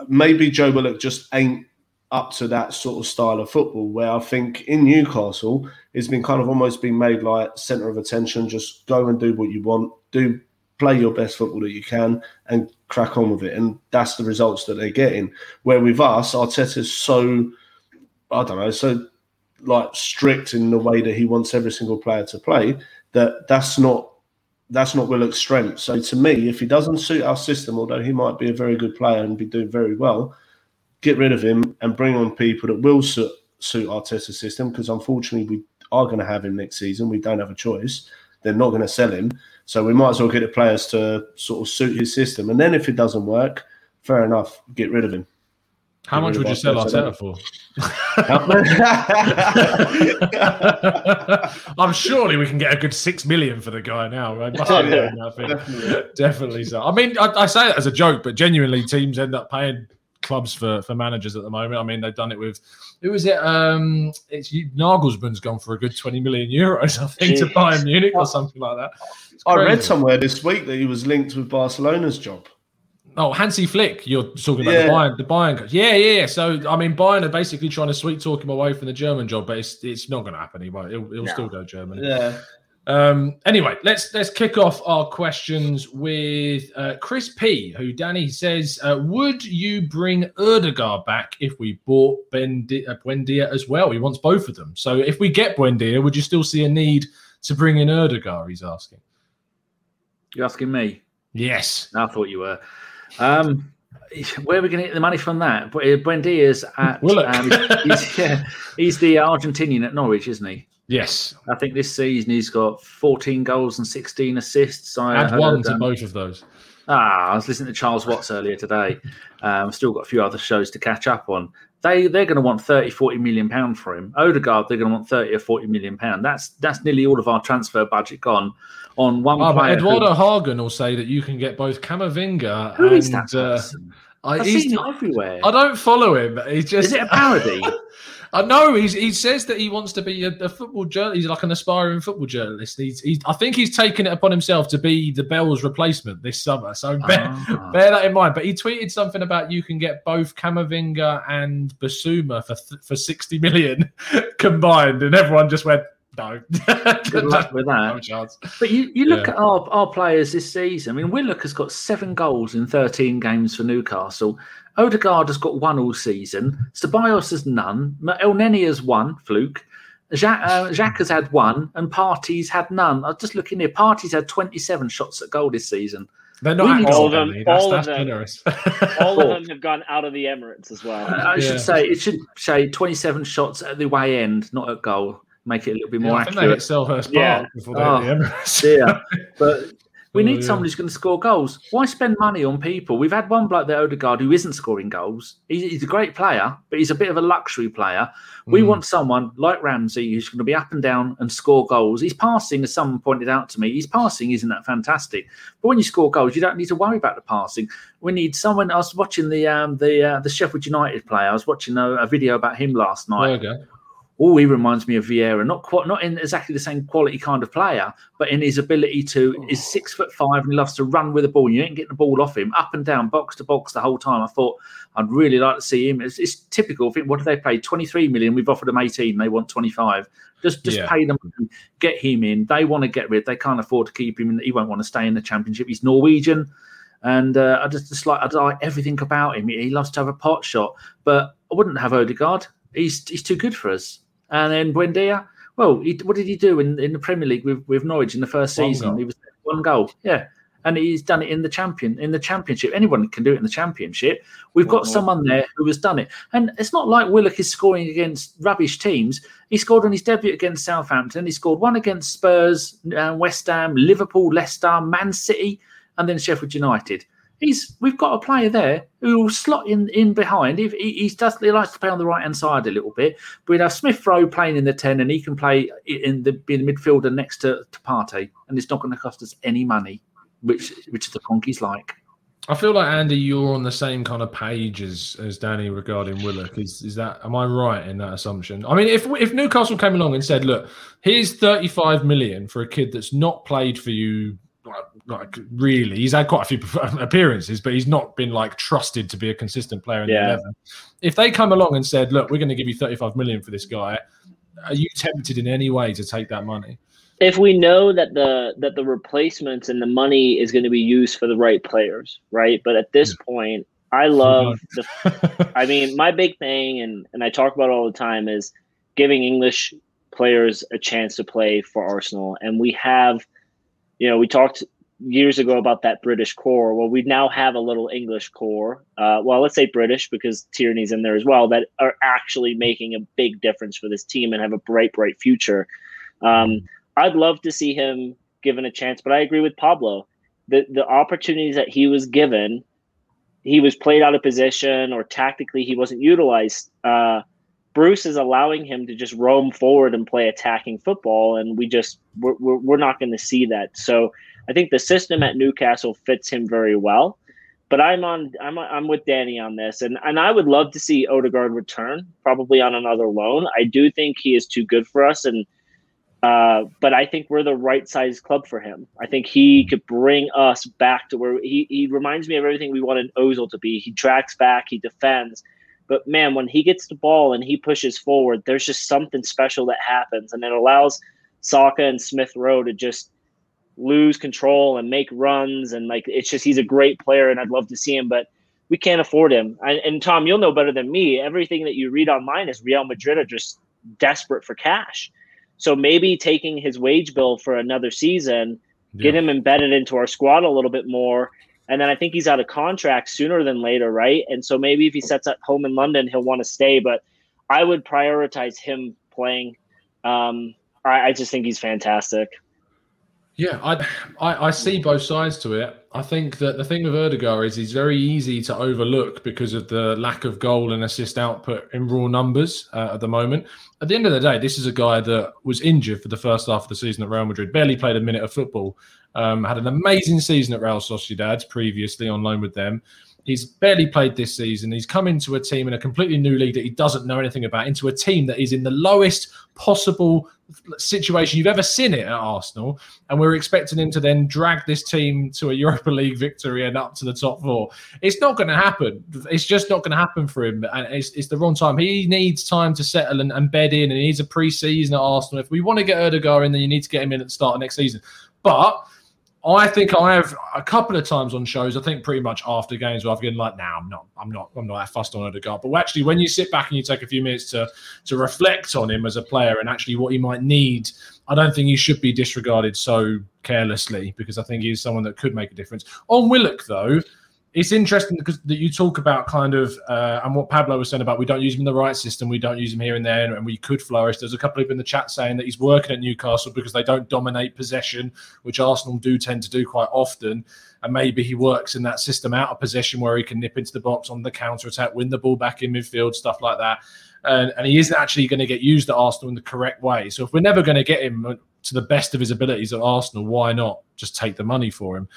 [SPEAKER 4] maybe Joe Willock just ain't up to that sort of style of football. Where I think in Newcastle, it's been kind of almost been made like centre of attention. Just go and do what you want. Do play your best football that you can and crack on with it. And that's the results that they're getting. Where with us, Arteta's so, I don't know, so like strict in the way that he wants every single player to play that that's not that's not Willock's strength. So to me, if he doesn't suit our system, although he might be a very good player and be doing very well, get rid of him and bring on people that will suit, suit Arteta's system. Because unfortunately, we are going to have him next season. We don't have a choice. They're not going to sell him. So we might as well get the players to sort of suit his system. And then if it doesn't work, fair enough, get rid of him.
[SPEAKER 1] How much would you sell Arteta for? I'm surely we can get a good six million for the guy now, right? yeah, definitely. definitely so. I mean, I, I, say that as a joke, but genuinely, teams end up paying clubs for for managers at the moment. I mean, they've done it with who is it? Um, it's Nagelsmann's gone for a good twenty million euros, I think, to Bayern Munich or something like that.
[SPEAKER 4] I read somewhere this week that he was linked with Barcelona's job.
[SPEAKER 1] Oh, Hansi Flick, you're talking about yeah. the Bayern, the Bayern. Yeah, yeah. So I mean, Bayern are basically trying to sweet talk him away from the German job, but it's it's not going to happen. He won't. He'll, he'll no. still go German.
[SPEAKER 4] Yeah.
[SPEAKER 1] Um, anyway, let's let's kick off our questions with uh, Chris P, who Danny says, uh, would you bring Ødegaard back if we bought Buendia, uh, Buendia as well? He wants both of them. So if we get Buendia, would you still see a need to bring in Ødegaard? He's asking.
[SPEAKER 3] You're asking me?
[SPEAKER 1] Yes.
[SPEAKER 3] I thought you were. Um, where are we going to get the money from that? Buendia's at. Um, he's, yeah, he's the Argentinian at Norwich, isn't he?
[SPEAKER 1] Yes.
[SPEAKER 3] I think this season he's got 14 goals and 16 assists.
[SPEAKER 1] I had one to um, both of those.
[SPEAKER 3] Ah, I was listening to Charles Watts earlier today. Um, still got a few other shows to catch up on. They they're going to want 30, 40 million pound for him. Ødegaard, they're going to want 30 or 40 million pound. That's that's nearly all of our transfer budget gone on one oh, player.
[SPEAKER 1] Eduardo who, Hagen will say that you can get both Camavinga who and. Is that uh,
[SPEAKER 3] I, I've seen it everywhere.
[SPEAKER 1] I don't follow him. He's just.
[SPEAKER 3] Is it a parody?
[SPEAKER 1] I know he's, he says that he wants to be a, a, football journalist. He's like an aspiring football journalist. He's, he's, I think he's taken it upon himself to be the Bell's replacement this summer. So bear, ah. bear that in mind. But he tweeted something about you can get both Camavinga and Bissouma for for sixty million combined, and everyone just went. No.
[SPEAKER 3] Good luck with that. No chance. But you, you look yeah. at our, our players this season. I mean, Willock has got seven goals in 13 games for Newcastle. Odegaard has got one all season. Ceballos has none. Elneny has one, fluke. Xhaka, uh, Xhaka has had one, and Partey's had none. I was just looking here. Partey's had 27 shots at goal this season.
[SPEAKER 1] They're not
[SPEAKER 2] all of them. That's, all that's of them. all of them have gone out of the Emirates as well.
[SPEAKER 3] I yeah. should say it should say 27 shots at the way end, not at goal. Make it a little bit more yeah, I accurate. Think they hit
[SPEAKER 1] Selhurst Park yeah. before they oh, hit the
[SPEAKER 3] Emirates. yeah, but we need oh, yeah. someone who's going to score goals. Why spend money on people? We've had one bloke there, Odegaard, who isn't scoring goals. He's, he's, a great player, but he's a bit of a luxury player. We mm. want someone like Ramsey who's going to be up and down and score goals. He's passing, as someone pointed out to me, his passing isn't that fantastic. But when you score goals, you don't need to worry about the passing. We need someone. I was watching the um, the uh, the Sheffield United player. I was watching a, a video about him last night. Oh, he reminds me of Vieira. Not quite, not in exactly the same quality kind of player, but in his ability to is six foot five and he loves to run with the ball. You ain't getting the ball off him, up and down, box to box the whole time. I thought I'd really like to see him. It's, it's typical. I think what do they pay? Twenty three million. We've offered them eighteen. They want twenty five. Just just
[SPEAKER 1] Yeah.
[SPEAKER 3] pay them, get him in. They want to get rid. They can't afford to keep him. He won't want to stay in the championship. He's Norwegian. And uh, I just, just like I like everything about him. He loves to have a pot shot, but I wouldn't have Odegaard. He's he's too good for us. And then Buendia, well, he, what did he do in, in the Premier League with, with Norwich in the first
[SPEAKER 1] One
[SPEAKER 3] season?
[SPEAKER 1] goal.
[SPEAKER 3] He was one goal, yeah, and he's done it in the champion in the championship. Anyone can do it in the championship. We've got
[SPEAKER 2] Mhm.
[SPEAKER 3] someone there who has done it, and it's not like Willock is scoring against rubbish teams. He scored on his debut against Southampton. He scored one against Spurs, uh, West Ham, Liverpool, Leicester, Man City, and then Sheffield United. He's we've got a player there who will slot in in behind. If he, he does, he likes to play on the right hand side a little bit. We'd have Smith Rowe playing in the ten, and he can play in the be the midfielder next to, to Partey, and it's not going to cost us any money, which which the Kroenkes like.
[SPEAKER 1] I feel like Andy, you're on the same kind of page as, as Danny regarding Willock. Is is that am I right in that assumption? I mean, if if Newcastle came along and said, "Look, here's 35 million for a kid that's not played for you, like, really, he's had quite a few appearances, but he's not been like trusted to be a consistent player in
[SPEAKER 2] Yeah.
[SPEAKER 1] the 11." If they come along and said, "Look, we're going to give you 35 million for this guy," are you tempted in any way to take that money?
[SPEAKER 2] if we know that the that the replacements and the money is going to be used for the right players, right? But at this point, I love the I mean, my big thing, and and I talk about all the time, is giving English players a chance to play for Arsenal. And we have, you know, we talked years ago about that British core. Well, we now have a little English core. Uh, well, let's say British because Tierney's in there as well. That are actually making a big difference for this team and have a bright, bright future. Um, I'd love to see him given a chance, but I agree with Pablo. The the opportunities that he was given he was played out of position or tactically he wasn't utilized. Uh, Bruce is allowing him to just roam forward and play attacking football, and we just we're, we're, not going to see that. So I think the system at Newcastle fits him very well. But I'm on I'm I'm with Danny on this, and and I would love to see Odegaard return, probably on another loan. I do think he is too good for us, and uh, but I think we're the right size club for him. I think he could bring us back to where he, he reminds me of everything we wanted Ozil to be. He tracks back, he defends. But man, when he gets the ball and he pushes forward, there's just something special that happens. And it allows Saka and Smith Rowe to just lose control and make runs. And like, it's just, he's a great player and I'd love to see him, but we can't afford him. And, and Tom, you'll know better than me. Everything that you read online is Real Madrid are just desperate for cash. So maybe taking his wage bill for another season, get him embedded into our squad a little bit more. And then I think he's out of contract sooner than later, right? And so maybe if he sets up home in London, he'll want to stay. But I would prioritize him playing. Um, I, I just think he's fantastic.
[SPEAKER 1] Yeah, I, I I see both sides to it. I think that the thing with Ødegaard is he's very easy to overlook because of the lack of goal and assist output in raw numbers uh, at the moment. At the end of the day, this is a guy that was injured for the first half of the season at Real Madrid, barely played a minute of football, um, had an amazing season at Real Sociedad previously on loan with them. He's barely played this season. He's come into a team in a completely new league that he doesn't know anything about, into a team that is in the lowest possible situation you've ever seen it at Arsenal. And we're expecting him to then drag this team to a Europa League victory and up to the top four. It's not going to happen. It's just not going to happen for him. And it's, it's the wrong time. He needs time to settle and, and bed in, and he needs a pre season at Arsenal. If we want to get Ødegaard in, then you need to get him in at the start of next season. But I think I have a couple of times on shows. I think pretty much after games where I've been like, "Now nah, I'm not, I'm not, I'm not that fussed on Odegaard." But actually, when you sit back and you take a few minutes to to reflect on him as a player and actually what he might need, I don't think he should be disregarded so carelessly because I think he's someone that could make a difference. On Willock, though, it's interesting because that you talk about kind of uh, and what Pablo was saying about we don't use him in the right system, we don't use him here and there, and we could flourish. There's a couple of people in the chat saying that he's working at Newcastle because they don't dominate possession, which Arsenal do tend to do quite often. And maybe he works in that system out of possession where he can nip into the box on the counter attack, win the ball back in midfield, stuff like that. And, and he isn't actually going to get used at Arsenal in the correct way. So if we're never going to get him to the best of his abilities at Arsenal, why not just take the money for him?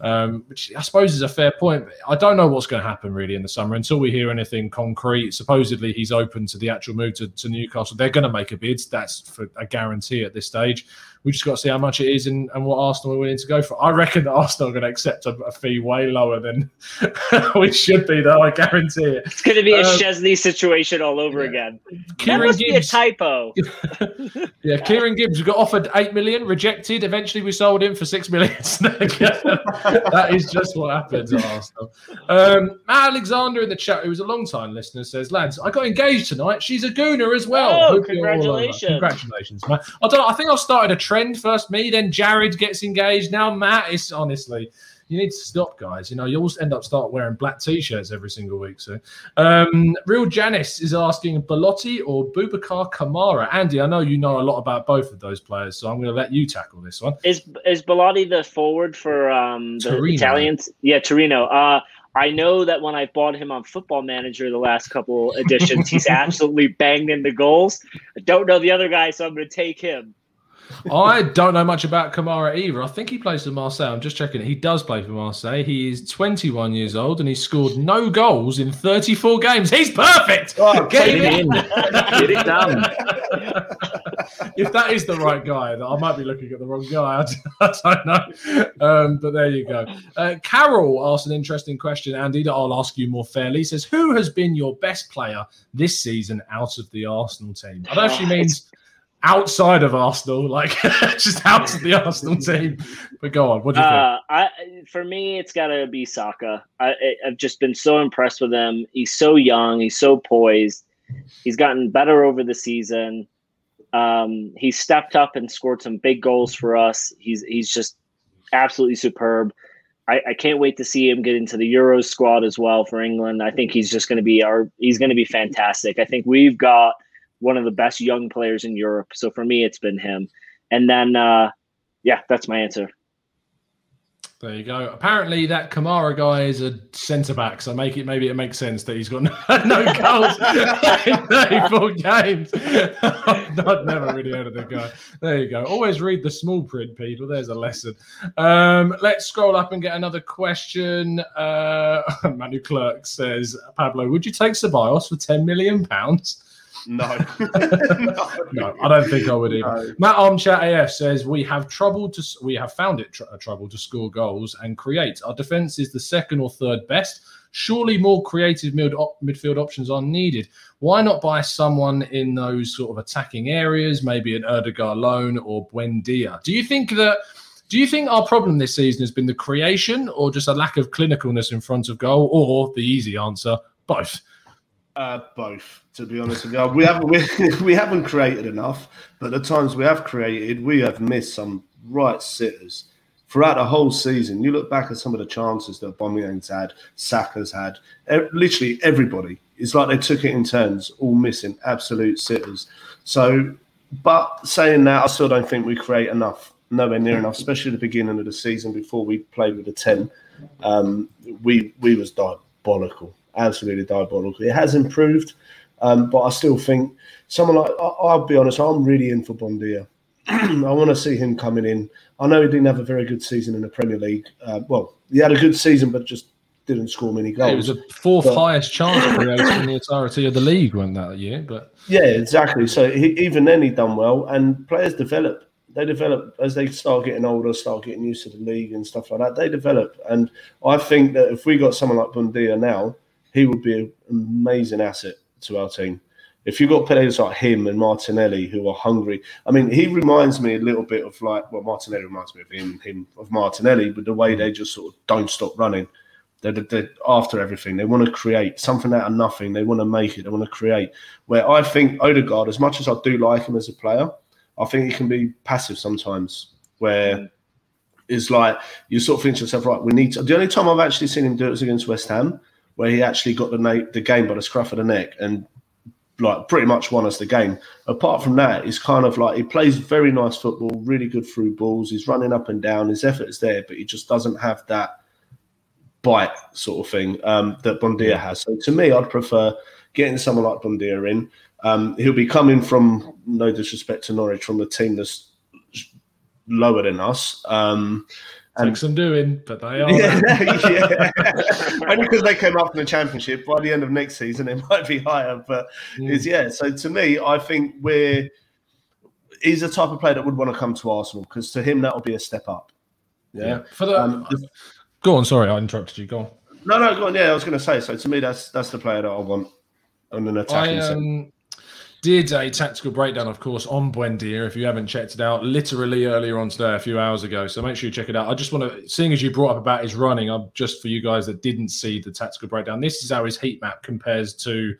[SPEAKER 1] Um, which I suppose is a fair point. I don't know what's going to happen really in the summer until we hear anything concrete. Supposedly he's open to the actual move to, to Newcastle. They're going to make a bid. That's for a guarantee at this stage. We just got to see how much it is and, and what Arsenal are willing to go for. I reckon that Arsenal are going to accept a, a fee way lower than we should be, though. I guarantee it.
[SPEAKER 2] It's going to be a um, Szczesny situation all over yeah. again. Kieran that must Gibbs, be a typo.
[SPEAKER 1] yeah, Kieran Gibbs got offered eight million, rejected. Eventually, we sold him for six million. that is just what happens at Arsenal. Um, Alexander in the chat, who was a long time listener, says, "Lads, I got engaged tonight. She's a gooner as well.
[SPEAKER 2] Oh, congratulations!
[SPEAKER 1] Congratulations, man. I don't. I think I started a trend first. Me, then Jared gets engaged. Now Matt. is honestly." you need to stop, guys. You know, you always end up start wearing black t-shirts every single week. So, um, Real Janice is asking Belotti or Boubacar Kamara. Andy, I know you know a lot about both of those players, so I'm going to let you tackle this one.
[SPEAKER 2] Is is Belotti the forward for um, the Torino. Italians? Yeah, Torino. Uh, I know that when I bought him on Football Manager the last couple editions, he's absolutely banged in the goals. I don't know the other guy, so I'm going to take him.
[SPEAKER 1] I don't know much about Kamara either. I think he plays for Marseille. I'm just checking. He does play for Marseille. He is 21 years old and he scored no goals in 34 games. He's perfect.
[SPEAKER 3] Oh, Get him in. Get it done.
[SPEAKER 1] if that is the right guy, I might be looking at the wrong guy. I don't know. Um, but there you go. Uh, Carol asked an interesting question, Andy, that I'll ask you more fairly. He says, Who has been your best player this season out of the Arsenal team? I don't know if she means outside of Arsenal, like just out of the Arsenal team. But go on, what do you uh, think?
[SPEAKER 2] I, for me, it's got to be Saka. I, I've just been so impressed with him. He's so young. He's so poised. He's gotten better over the season. Um, he's stepped up and scored some big goals for us. He's he's just absolutely superb. I, I can't wait to see him get into the Euros squad as well for England. I think he's just going to be our he's going to be fantastic. I think we've got one of the best young players in Europe. So for me, it's been him. And then, uh, yeah, that's my answer.
[SPEAKER 1] There you go. Apparently, that Kamara guy is a centre back, so make it maybe it makes sense that he's got no, no goals in 34 games. I've never really heard of the guy. There you go. Always read the small print, people. There's a lesson. Um, let's scroll up and get another question. Uh, Manu Clerk says, Pablo, would you take Ceballos for 10 million pounds?
[SPEAKER 4] No.
[SPEAKER 1] no. no. I don't think I would either. No. Matt Armchat AF says we have trouble to we have found it tr- uh, trouble to score goals and create. Our defense is the second or third best. Surely more creative mid- op- midfield options are needed. Why not buy someone in those sort of attacking areas, maybe an Ødegaard loan or Buendia? Do you think that? Do you think our problem this season has been the creation or just a lack of clinicalness in front of goal, or the easy answer, both?
[SPEAKER 4] Uh, both, to be honest with you. We haven't we, we haven't created enough, but the times we have created, we have missed some right sitters throughout the whole season. You look back at some of the chances that Aubameyang's had, Saka's had, literally everybody. It's like they took it in turns, all missing absolute sitters. So, but saying that, I still don't think we create enough, nowhere near enough, especially the beginning of the season before we played with a ten. Um, we we was diabolical absolutely diabolical. It has improved, um, but I still think someone like I, will be honest, I'm really in for Buendia. I want to see him coming in. I know he didn't have a very good season in the Premier League. Uh, well, he had a good season, but just didn't score many goals.
[SPEAKER 1] it was the fourth but, highest chance in the entirety of the league when that year. But
[SPEAKER 4] yeah, exactly. So he, even then he done well, and players develop. They develop as they start getting older, start getting used to the league and stuff like that. They develop, and I think that if we got someone like Buendia now, he would be an amazing asset to our team. If you've got players like him and Martinelli who are hungry, I mean, he reminds me a little bit of like, well, Martinelli reminds me of him, him of Martinelli, but the way they just sort of don't stop running. They're, they're, after everything. They want to create something out of nothing. They want to make it. They want to create. Where I think Ødegaard, as much as I do like him as a player, I think he can be passive sometimes. Where mm. it's like you sort of think to yourself, right, we need to. The only time I've actually seen him do it was against West Ham, where he actually got the, na- the game by the scruff of the neck and like pretty much won us the game. Apart from that, he's kind of like he plays very nice football, really good through balls. He's running up and down. His effort is there, but he just doesn't have that bite sort of thing um, that Buendia has. So to me, I'd prefer getting someone like Buendia in. Um, he'll be coming from no disrespect to Norwich from a team that's lower than us. Um,
[SPEAKER 1] Takes some doing, but they are.
[SPEAKER 4] Yeah, yeah. Only because they came up in the championship. By the end of next season, it might be higher. But
[SPEAKER 1] Mm.
[SPEAKER 4] is yeah. So to me, I think we're he's the type of player that would want to come to Arsenal because to him that will be a step up. Yeah.
[SPEAKER 1] Yeah. For the
[SPEAKER 4] Um, the-
[SPEAKER 1] go on. Sorry, I interrupted you. Go on.
[SPEAKER 4] no, no, go on. Yeah, I was going to say. So to me, that's that's the player that I want on an attacking
[SPEAKER 1] I um, did a tactical breakdown, of course, on Buendia. If you haven't checked it out, literally earlier on today, a few hours ago. So make sure you check it out. I just want to, seeing as you brought up about his running, I'm just for you guys that didn't see the tactical breakdown. This is how his heat map compares to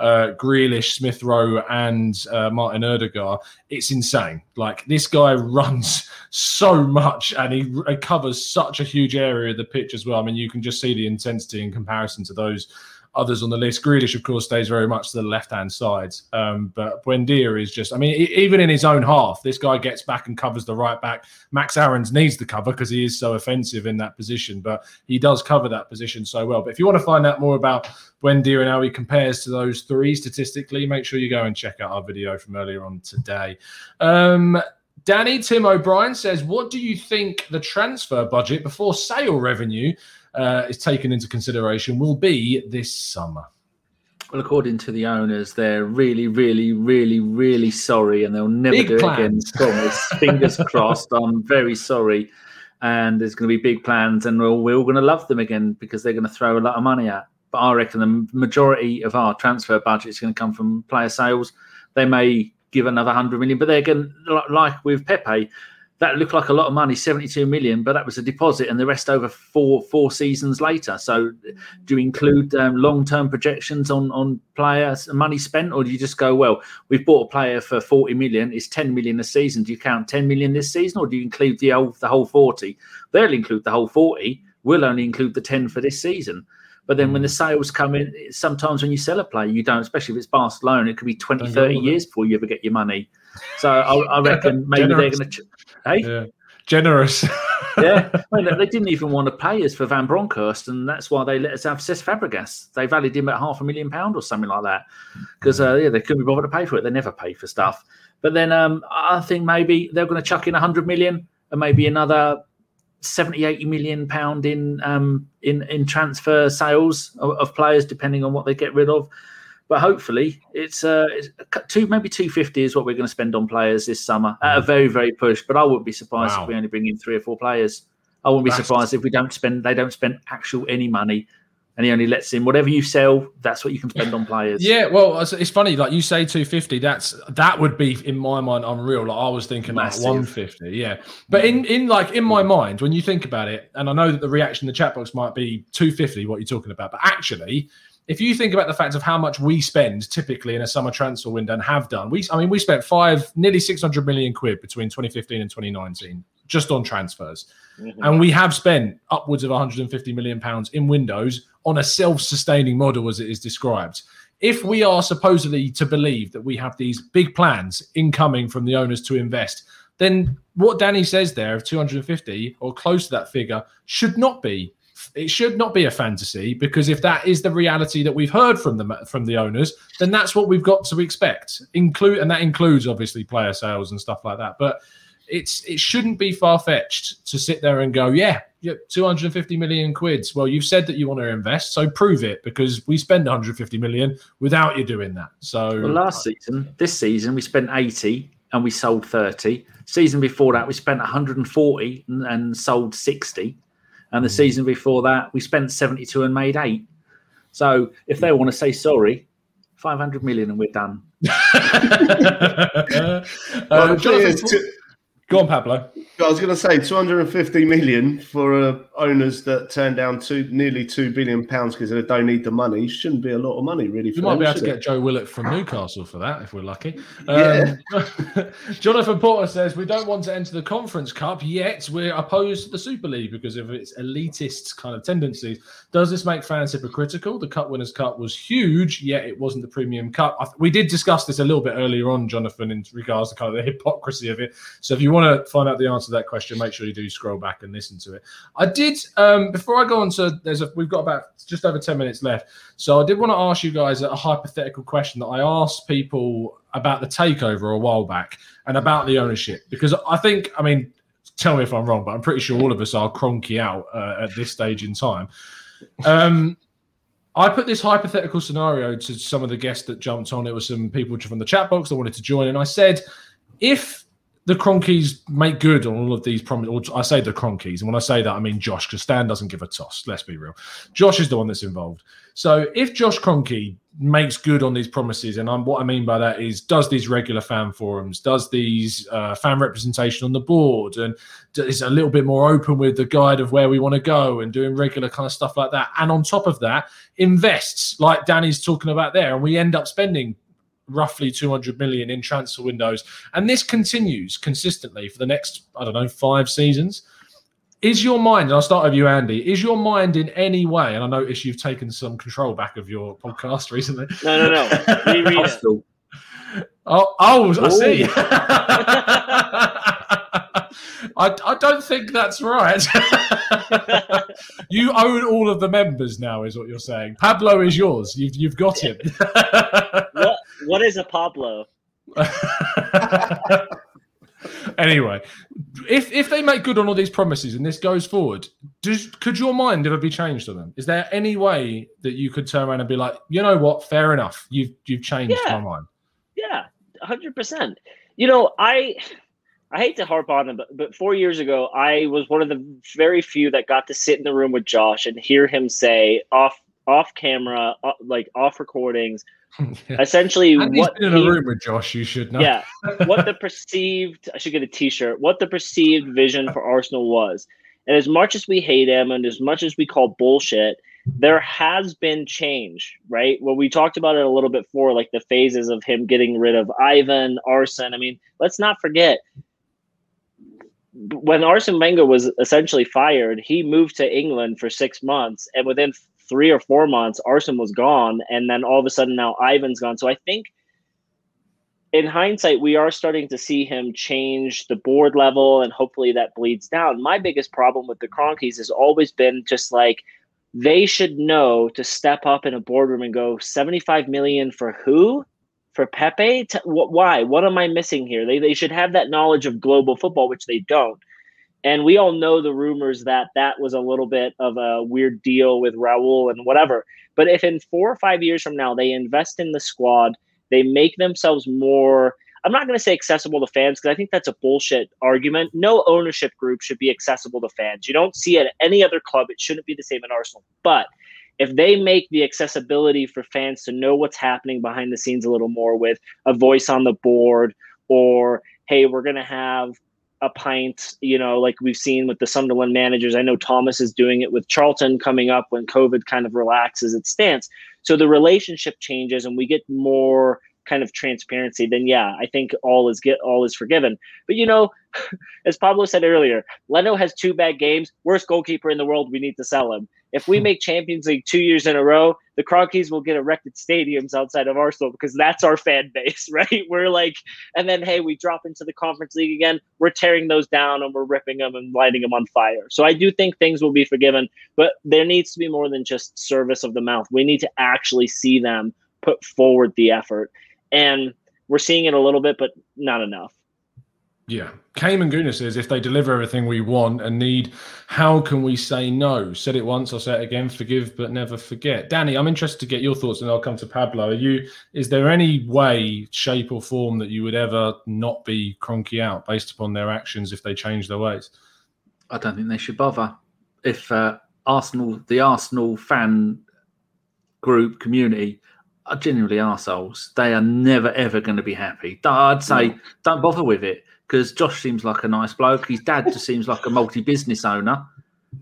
[SPEAKER 1] uh, Grealish, Smith Rowe, and uh, Martin Ødegaard. It's insane. Like this guy runs so much and he covers such a huge area of the pitch as well. I mean, you can just see the intensity in comparison to those others on the list. Grealish, of course, stays very much to the left hand side. Um, but Buendia is just, I mean, even in his own half, this guy gets back and covers the right back. Max Aarons needs the cover because he is so offensive in that position, but he does cover that position so well. But if you want to find out more about Buendia and how he compares to those three statistically, make sure you go and check out our video from earlier on today. Um, Danny Tim O'Brien says, What do you think the transfer budget before sale revenue uh, is taken into consideration will be this summer?
[SPEAKER 3] Well, according to the owners, they're really, really, really, really sorry, and they'll never
[SPEAKER 1] Big
[SPEAKER 3] do it again. Promise. Fingers crossed. I'm very sorry, and there's going to be big plans, and we're, we're all going to love them again because they're going to throw a lot of money at. But I reckon the majority of our transfer budget is going to come from player sales. They may give another hundred million, but they're going like with Pepe. That looked like a lot of money, 72 million, but that was a deposit, and the rest over four four seasons later. So, do you include um, long term projections on on players and money spent, or do you just go, well, we've bought a player for 40 million, it's 10 million a season. Do you count 10 million this season, or do you include the whole the whole 40? They'll include the whole 40. We'll only include the 10 for this season. But then when the sales come in, sometimes when you sell a player, you don't, especially if it's Barcelona, it could be 20, 30
[SPEAKER 1] all of it.
[SPEAKER 3] years before you ever get your money. So I, I reckon maybe they're
[SPEAKER 1] Generous.
[SPEAKER 3] going to. Hey,
[SPEAKER 1] Yeah. Generous.
[SPEAKER 3] yeah, I mean, they didn't even want to pay us for Van Bronckhorst, and that's why they let us have Cesc Fabregas. They valued him at half a million pound or something like that, because uh, yeah, they couldn't be bothered to pay for it. They never pay for stuff. But then um, I think maybe they're going to chuck in a hundred million and maybe another 70, 80 million pound in um, in in transfer sales of, of players, depending on what they get rid of. But hopefully, it's uh, it's two maybe two fifty is what we're going to spend on players this summer at a very very push. But I wouldn't be surprised
[SPEAKER 1] Wow.
[SPEAKER 3] if we only bring in three or four players. I wouldn't be
[SPEAKER 1] That's-
[SPEAKER 3] surprised if we don't spend they don't spend actual any money, and he only lets in whatever you sell. That's what you can spend on players.
[SPEAKER 1] Yeah, well, it's, funny. Like you say, two fifty. That's that would be in my mind unreal. Like I was thinking
[SPEAKER 3] Massive.
[SPEAKER 1] like one fifty. Yeah, but in in like in my mind, when you think about it, and I know that the reaction in the chat box might be two fifty. What you're talking about, but actually. If you think about the fact of how much we spend typically in a summer transfer window and have done, we I mean we spent five nearly six hundred million quid between 2015 and 2019 just on transfers. Mm-hmm. And we have spent upwards of 150 million pounds in Windows on a self-sustaining model as it is described. If we are supposedly to believe that we have these big plans incoming from the owners to invest, then what Danny says there of 250 or close to that figure should not be it should not be a fantasy because if that is the reality that we've heard from the from the owners, then that's what we've got to expect. Include and that includes obviously player sales and stuff like that. But it's it shouldn't be far fetched to sit there and go, yeah, yeah, 250 million quids. Well, you've said that you want to invest, so prove it because we spend 150 million without you doing that. So
[SPEAKER 3] Well, last season, this season, we spent 80 and we sold 30. Season before that, we spent 140 and, and sold 60. And the
[SPEAKER 1] Hmm.
[SPEAKER 3] season before that, we spent 72 and made eight. So if they want to say sorry, 500 million and we're done.
[SPEAKER 1] uh,
[SPEAKER 4] Well, the
[SPEAKER 1] Jonathan,
[SPEAKER 4] to-
[SPEAKER 1] go on, Pablo.
[SPEAKER 4] I was going to say 250 million for uh, owners that turned down two, nearly two billion pounds because they don't need the money shouldn't be a lot of money, really.
[SPEAKER 1] You might
[SPEAKER 4] them,
[SPEAKER 1] be able to
[SPEAKER 4] it?
[SPEAKER 1] get Joe Willock from Newcastle for that if we're lucky.
[SPEAKER 4] Yeah.
[SPEAKER 1] Um, Jonathan Porter says we don't want to enter the Conference Cup yet. We're opposed to the Super League because of its elitist kind of tendencies. Does this make fans hypocritical? The Cup Winners' Cup was huge, yet it wasn't the Premium Cup. I th- we did discuss this a little bit earlier on, Jonathan, in regards to kind of the hypocrisy of it. So if you want to find out the answer that question, make sure you do scroll back and listen to it. I did um, before I go on to there's a we've got about just over 10 minutes left. So I did want to ask you guys a hypothetical question that I asked people about the takeover a while back and about the ownership because I think I mean tell me if I'm wrong, but I'm pretty sure all of us are Kroenke out uh, at this stage in time. Um, I put this hypothetical scenario to some of the guests that jumped on. It was some people from the chat box that wanted to join, and I said, if the Kroenkes make good on all of these promises. I say the Kroenkes, and when I say that, I mean Josh, because Stan doesn't give a toss. Let's be real. Josh is the one that's involved. So if Josh Kroenke makes good on these promises, and I'm, what I mean by that is does these regular fan forums, does these uh, fan representation on the board, and is a little bit more open with the guide of where we want to go, and doing regular kind of stuff like that. And on top of that, invests like Danny's talking about there, and we end up spending roughly 200 million in transfer windows. And this continues consistently for the next, I don't know, five seasons. Is your mind, and I'll start with you, Andy, is your mind in any way, and I notice you've taken some control back of your podcast recently.
[SPEAKER 2] No, no, no. Reread it.
[SPEAKER 1] Oh, oh, I see. I, I don't think that's right. you own all of the members now, is what you're saying. Pablo is yours. You've you've got him.
[SPEAKER 2] what, what is a Pablo?
[SPEAKER 1] anyway, if if they make good on all these promises and this goes forward, does could your mind ever be changed on them? Is there any way that you could turn around and be like, you know what, fair enough, you've you've changed
[SPEAKER 2] Yeah.
[SPEAKER 1] my mind?
[SPEAKER 2] Yeah, hundred percent. You know, I I hate to harp on it, but, but four years ago, I was one of the very few that got to sit in the room with Josh and hear him say off off camera, uh, like off recordings, essentially
[SPEAKER 1] And
[SPEAKER 2] what
[SPEAKER 1] been in a room with Josh. You should know.
[SPEAKER 2] yeah, what the perceived I should get a T-shirt. What the perceived vision for Arsenal was, and as much as we hate him, and as much as we call bullshit, there has been change, right? Well, we talked about it a little bit before, like the phases of him getting rid of Ivan, Arsene. I mean, let's not forget when Arsene Wenger was essentially fired, he moved to England for six months, and within three or four months, Arsene was gone, and then all of a sudden now Ivan's gone. So I think in hindsight, we are starting to see him change the board level, and hopefully that bleeds down. My biggest problem with the Kroenkes has always been just like they should know to step up in a boardroom and go 75 million for who? For Pepe? T- wh- why? What am I missing here? They, they should have that knowledge of global football, which they don't. And we all know the rumors that that was a little bit of a weird deal with Raul and whatever. But if in four or five years from now they invest in the squad, they make themselves more i'm not going to say accessible to fans because i think that's a bullshit argument no ownership group should be accessible to fans you don't see it at any other club it shouldn't be the same in arsenal but if they make the accessibility for fans to know what's happening behind the scenes a little more with a voice on the board or hey we're going to have a pint you know like we've seen with the sunderland managers. I know thomas is doing it with charlton coming up when covid kind of relaxes its stance. So the relationship changes and we get more kind of transparency then yeah i think all is get all is forgiven. But you know as pablo said earlier leno has two bad games. Worst goalkeeper in the world. We need to sell him if we hmm. make champions league two years in a row the Kroenkes will get erected stadiums outside of arsenal because that's our fan base right? We're like and then hey we drop into the conference league again. We're tearing those down and we're ripping them and lighting them on fire. So i do think things will be forgiven but there needs to be more than just service of the mouth. We need to actually see them put forward the effort. And we're seeing it a little bit but not enough
[SPEAKER 1] Yeah. Cayman Guna says if they deliver everything we want and need, how can we say no? Said it once, I'll say it again, forgive but never forget. Danny, I'm interested to get your thoughts and I'll come to Pablo. Are you is there any way, shape, or form that you would ever not be Kroenke out based upon their actions if they change their ways?
[SPEAKER 3] I don't think they should bother. If uh, Arsenal, the Arsenal fan group community are genuinely arseholes, they are never ever going to be happy. I'd say don't bother with it because Josh seems like a nice bloke. His dad just seems like a multi-business owner,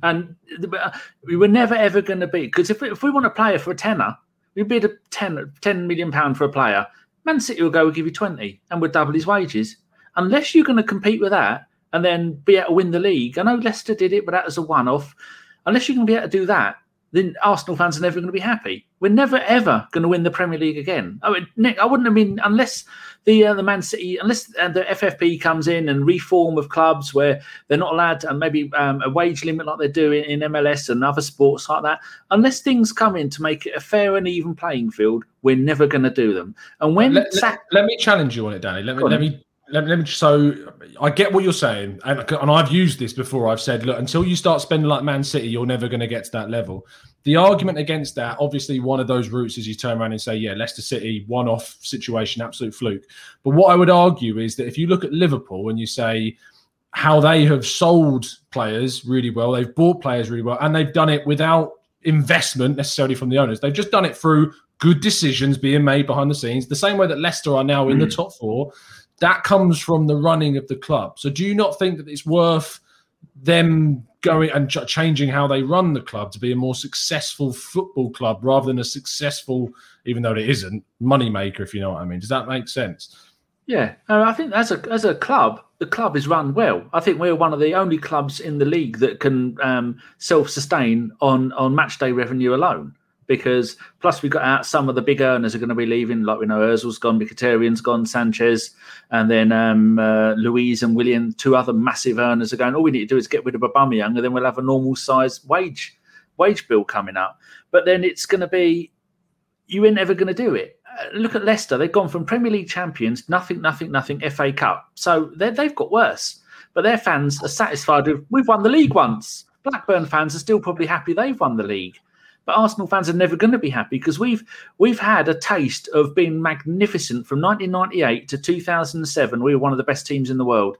[SPEAKER 3] and uh, we were never ever going to be because if if we want a player for a tenner, we bid a 10, 10 million pound for a player. Man City will go, we'll give you twenty, and we'll double his wages. Unless you're going to compete with that and then be able to win the league. I know Leicester did it, but that was a one-off. Unless going to be able to do that, then Arsenal fans are never going to be happy. We're never ever going to win the Premier League again. I mean, Nick, I wouldn't have been unless the uh, the Man City, unless uh, the FFP comes in and reform of clubs where they're not allowed to, and maybe um, a wage limit like they do in, in MLS and other sports like that. Unless things come in to make it a fair and even playing field, we're never going to do them. And when
[SPEAKER 1] Let, let, let me challenge you on it, Danny. Let me let me let me, let me so I get what you're saying, and, and I've used this before. I've said, look, until you start spending like Man City, you're never going to get to that level. The argument against that, obviously, one of those routes is you turn around and say, yeah, Leicester City, one off situation, absolute fluke. But what I would argue is that if you look at Liverpool and you say how they have sold players really well, they've bought players really well, and they've done it without investment necessarily from the owners. They've just done it through good decisions being made behind the scenes, the same way that Leicester are now in mm. the top four. That comes from the running of the club. So, do you not think that it's worth them going and ch- changing how they run the club to be a more successful football club rather than a successful, even though it isn't, moneymaker, if you know what I mean. Does that make sense?
[SPEAKER 3] Yeah, I think as a as a club, the club is run well. I think we're one of the only clubs in the league that can um, self sustain on on match day revenue alone because plus we've got out some of the big earners are going to be leaving. Like we know Özil's gone, Mkhitaryan's gone, Sanchez, and then um, uh, Luiz and Willian, two other massive earners are going. All we need to do is get rid of Aubameyang, and then we'll have a normal size wage wage bill coming up. But then it's going to be you ain't ever going to do it. Uh, look at Leicester; they've gone from Premier League champions, nothing, nothing, nothing, FA Cup. So they've got worse. But their fans are satisfied with we've won the league once. Blackburn fans are still probably happy they've won the league. But Arsenal fans are never going to be happy because we've we've had a taste of being magnificent from 1998 to 2007. We were one of the best teams in the world,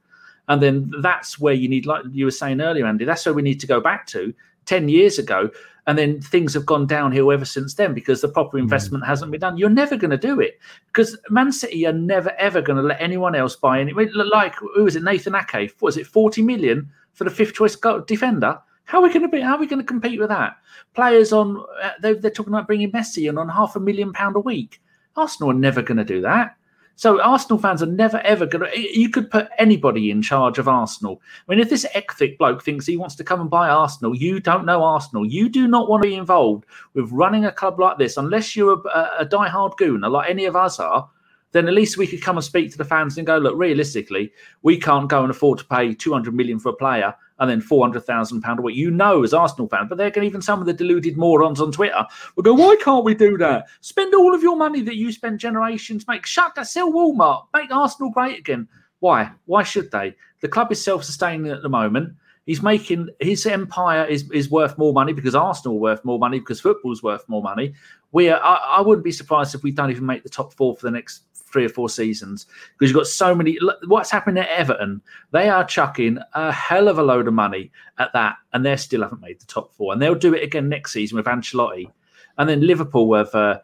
[SPEAKER 3] and then that's where you need, like you were saying earlier, Andy. That's where we need to go back to 10 years ago. And then things have gone downhill ever since then because the proper hmm. investment mm. hasn't been done. You're never going to do it because Man City are never ever going to let anyone else buy any. Like who was it? Nathan Ake. Was it? 40 million for the fifth choice defender. How are we going to be? How are we going to compete with that? Players on uh, they're, they're talking about bringing Messi in on half a million pound a week. Arsenal are never going to do that. So Arsenal fans are never ever going to. You could put anybody in charge of Arsenal. I mean, if this ectic bloke thinks he wants to come and buy Arsenal, you don't know Arsenal. You do not want to be involved with running a club like this unless you're a, a die-hard gooner like any of us are then at least we could come and speak to the fans and go, look, realistically, we can't go and afford to pay 200 million for a player and then four hundred thousand pound a week. You know, as Arsenal fan, but they're going even some of the deluded morons on Twitter will go, "Why can't we do that? Spend all of your money that you spent generations make. Shut that. Sell Walmart. Make Arsenal great again. Why? Why should they? The club is self-sustaining at the moment. He's making his empire is, is worth more money because Arsenal are worth more money because football's worth more money. We are, I, I wouldn't be surprised if we don't even make the top four for the next three or four seasons because you've got so many. What's happening at Everton? They are chucking a hell of a load of money at that, and they still haven't made the top four. And they'll do it again next season with Ancelotti. And then Liverpool have. Uh,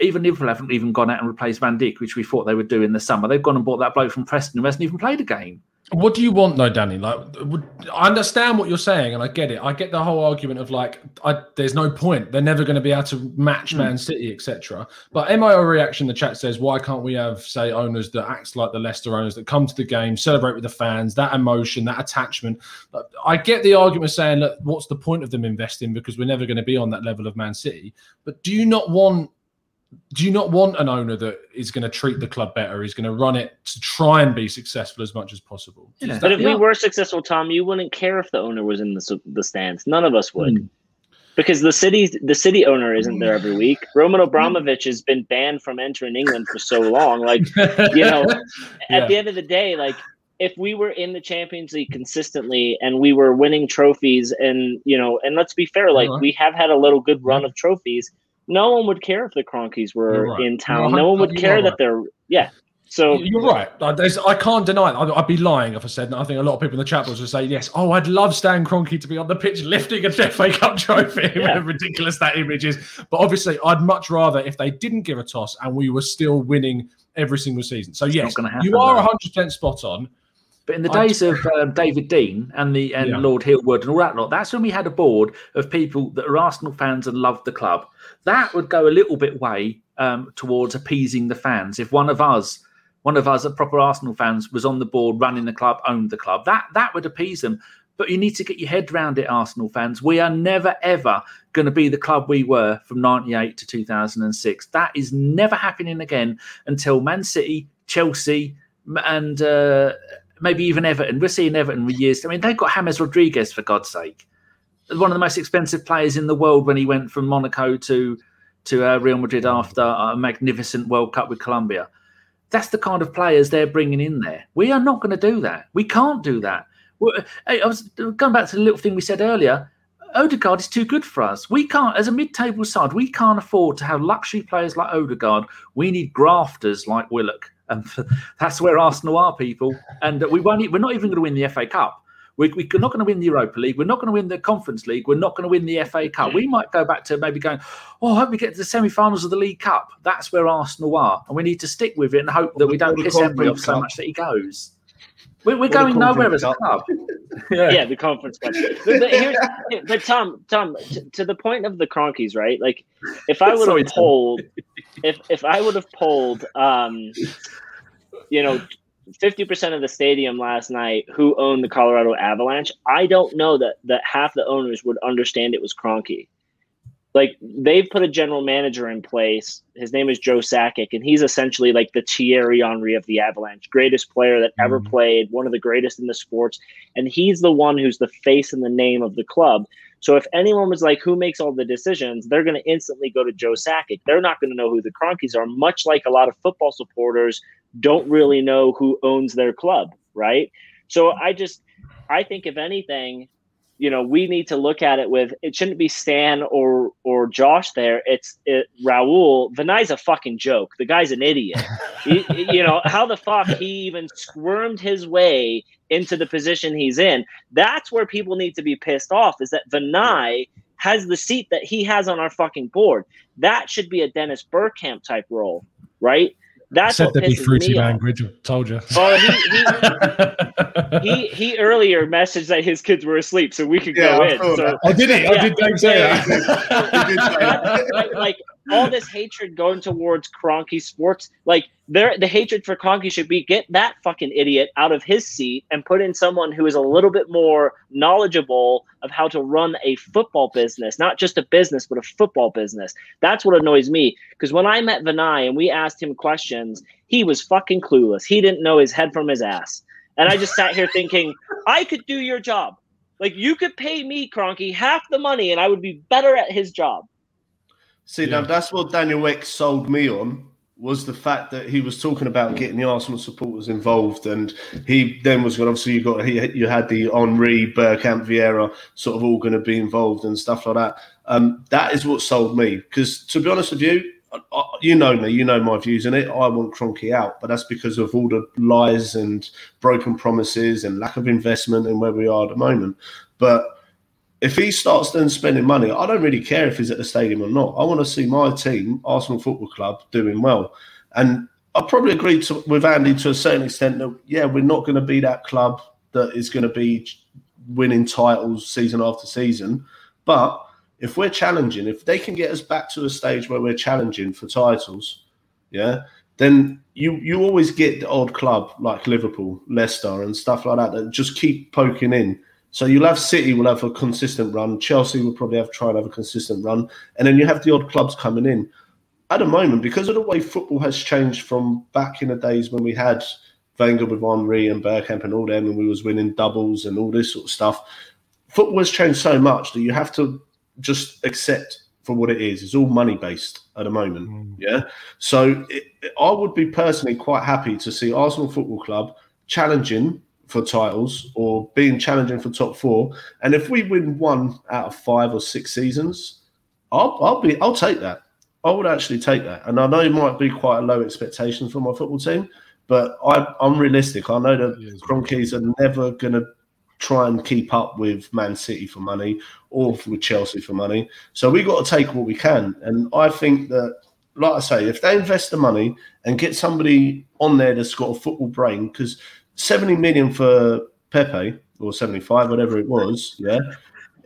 [SPEAKER 3] even Liverpool haven't even gone out and replaced Van Dijk, which we thought they would do in the summer. They've gone and bought that bloke from Preston who hasn't even played a game.
[SPEAKER 1] What do you want though, Danny? Like, would, I understand what you're saying, and I get it. I get the whole argument of like, I, there's no point. They're never going to be able to match mm. Man City, etc. But MIO reaction, the chat says, why can't we have say owners that act like the Leicester owners that come to the game, celebrate with the fans, that emotion, that attachment? I get the argument saying, look, what's the point of them investing because we're never going to be on that level of Man City. But do you not want do you not want an owner that is going to treat the club better? Is going to run it to try and be successful as much as possible.
[SPEAKER 2] Yeah. But if yeah. we were successful, Tom, you wouldn't care if the owner was in the the stands. None of us would. Mm. Because the city, the city owner isn't there every week. Roman Abramovich has been banned from entering England for so long. Like, you know, yeah. at the end of the day, like if we were in the Champions League consistently and we were winning trophies, and you know, and let's be fair, like uh-huh. we have had a little good run of trophies no one would care if the Kroenkes were right. in town. No, no one would care right. that they're yeah. So
[SPEAKER 1] you're right. There's, I can't deny it. I'd, be lying if I said. I think a lot of people in the chat box would say yes. Oh, I'd love Stan Kroenke to be on the pitch lifting a FA Cup trophy. Yeah. ridiculous that image is. But obviously, I'd much rather if they didn't give a toss and we were still winning every single season. So it's yes, happen, you are 100 percent spot on.
[SPEAKER 3] But in the days of um, David Dein and the and yeah. Lord Hill-Wood and all that lot, that's when we had a board of people that are Arsenal fans and loved the club. That would go a little bit way um, towards appeasing the fans. If one of us, one of us, a proper Arsenal fans, was on the board running the club, owned the club, that that would appease them. But you need to get your head around it, Arsenal fans. We are never ever going to be the club we were from '98 to 2006. That is never happening again until Man City, Chelsea, and uh, maybe even Everton. We're seeing Everton with years. I mean, they've got James Rodriguez for God's sake, one of the most expensive players in the world when he went from Monaco to to uh, Real Madrid after a magnificent World Cup with Colombia. That's the kind of players they're bringing in there. We are not going to do that. We can't do that. I was going back to the little thing we said earlier. Odegaard is too good for us. We can't, as a mid-table side, we can't afford to have luxury players like Odegaard. We need grafters like Willock, and that's where Arsenal are, people. And we won't. We're not even going to win the FA Cup. We're, we're not going to win the Europa League. We're not going to win the Conference League. We're not going to win the FA Cup. We might go back to maybe going, oh, I hope we get to the semi-finals of the League Cup. That's where Arsenal are, and we need to stick with it and hope that we don't piss Emery off so much that he goes. We're, we're going nowhere as a club.
[SPEAKER 2] yeah. yeah, the conference cup. But, but, but Tom, Tom, to, to, the point of the Kroenkes, right? Like, if I would have polled, if if I would have polled, um, you know, fifty percent of the stadium last night who owned the Colorado Avalanche, I don't know that that half the owners would understand it was Kroenke like they've put a general manager in place. His name is Joe Sakic, and he's essentially like the Thierry Henry of the Avalanche, greatest player that ever mm. played, one of the greatest in the sports, and he's the one who's the face and the name of the club. So if anyone was like, "Who makes all the decisions?" they're going to instantly go to Joe Sakic. They're not going to know who the Kroenkes are. Much like a lot of football supporters don't really know who owns their club, right? So I just, I think if anything, you know, we need to look at it with it shouldn't be Stan or or Josh there. It's it, Raul. Vinai's a fucking joke. The guy's an idiot. he, you know how the fuck he even squirmed his way into the position he's in. That's where people need to be pissed off. Is that Vinai has the seat that he has on our fucking board? That should be a Dennis Bergkamp type role, right? That's
[SPEAKER 1] said to be fruity language. I told you.
[SPEAKER 2] Oh, he, he, he, he earlier messaged that his kids were asleep, so we could yeah, go I in. So,
[SPEAKER 1] oh, did he? Oh, yeah, I did Dave say yeah,
[SPEAKER 2] that. like, like all this hatred going towards Kroenke Sports, like there, the hatred for Kroenke should be get that fucking idiot out of his seat and put in someone who is a little bit more knowledgeable of how to run a football business, not just a business, but a football business. That's what annoys me. Because when I met Vinai and we asked him questions, he was fucking clueless. He didn't know his head from his ass. And I just sat here thinking, I could do your job. Like you could pay me, Kroenke, half the money, and I would be better at his job.
[SPEAKER 4] See, yeah. now that's what Daniel Ek sold me on was the fact that he was talking about getting the Arsenal supporters involved, and he then was going. Obviously, you got he, you had the Henry, Bergkamp, Vieira, sort of all going to be involved and stuff like that. Um, that is what sold me because, to be honest with you, I, you know me, you know my views in it. I want Kroenke out, but that's because of all the lies and broken promises and lack of investment and where we are at the moment. But if he starts then spending money, I don't really care if he's at the stadium or not. I want to see my team, Arsenal Football Club, doing well. And I probably agree to, with Andy to a certain extent that, yeah, we're not going to be that club that is going to be winning titles season after season. But if we're challenging, if they can get us back to a stage where we're challenging for titles, yeah, then you you always get the odd club like Liverpool, Leicester, and stuff like that that just keep poking in so you'll have City will have a consistent run. Chelsea will probably have to try and have a consistent run, and then you have the odd clubs coming in. At the moment, because of the way football has changed from back in the days when we had Wenger with Henry and Bergkamp and all them, and we was winning doubles and all this sort of stuff, football has changed so much that you have to just accept for what it is. It's all money based at the moment. Mm. Yeah. So it, I would be personally quite happy to see Arsenal Football Club challenging for titles or being challenging for top four. And if we win one out of five or six seasons, I'll, I'll be I'll take that. I would actually take that. And I know it might be quite a low expectation for my football team, but I, am realistic. I know that Kroenkes are never going to try and keep up with Man City for money or with Chelsea for money. So we got to take what we can. And I think that, like I say, if they invest the money and get somebody on there that's got a football brain, because 70 million for Pepe or 75, whatever it was, yeah,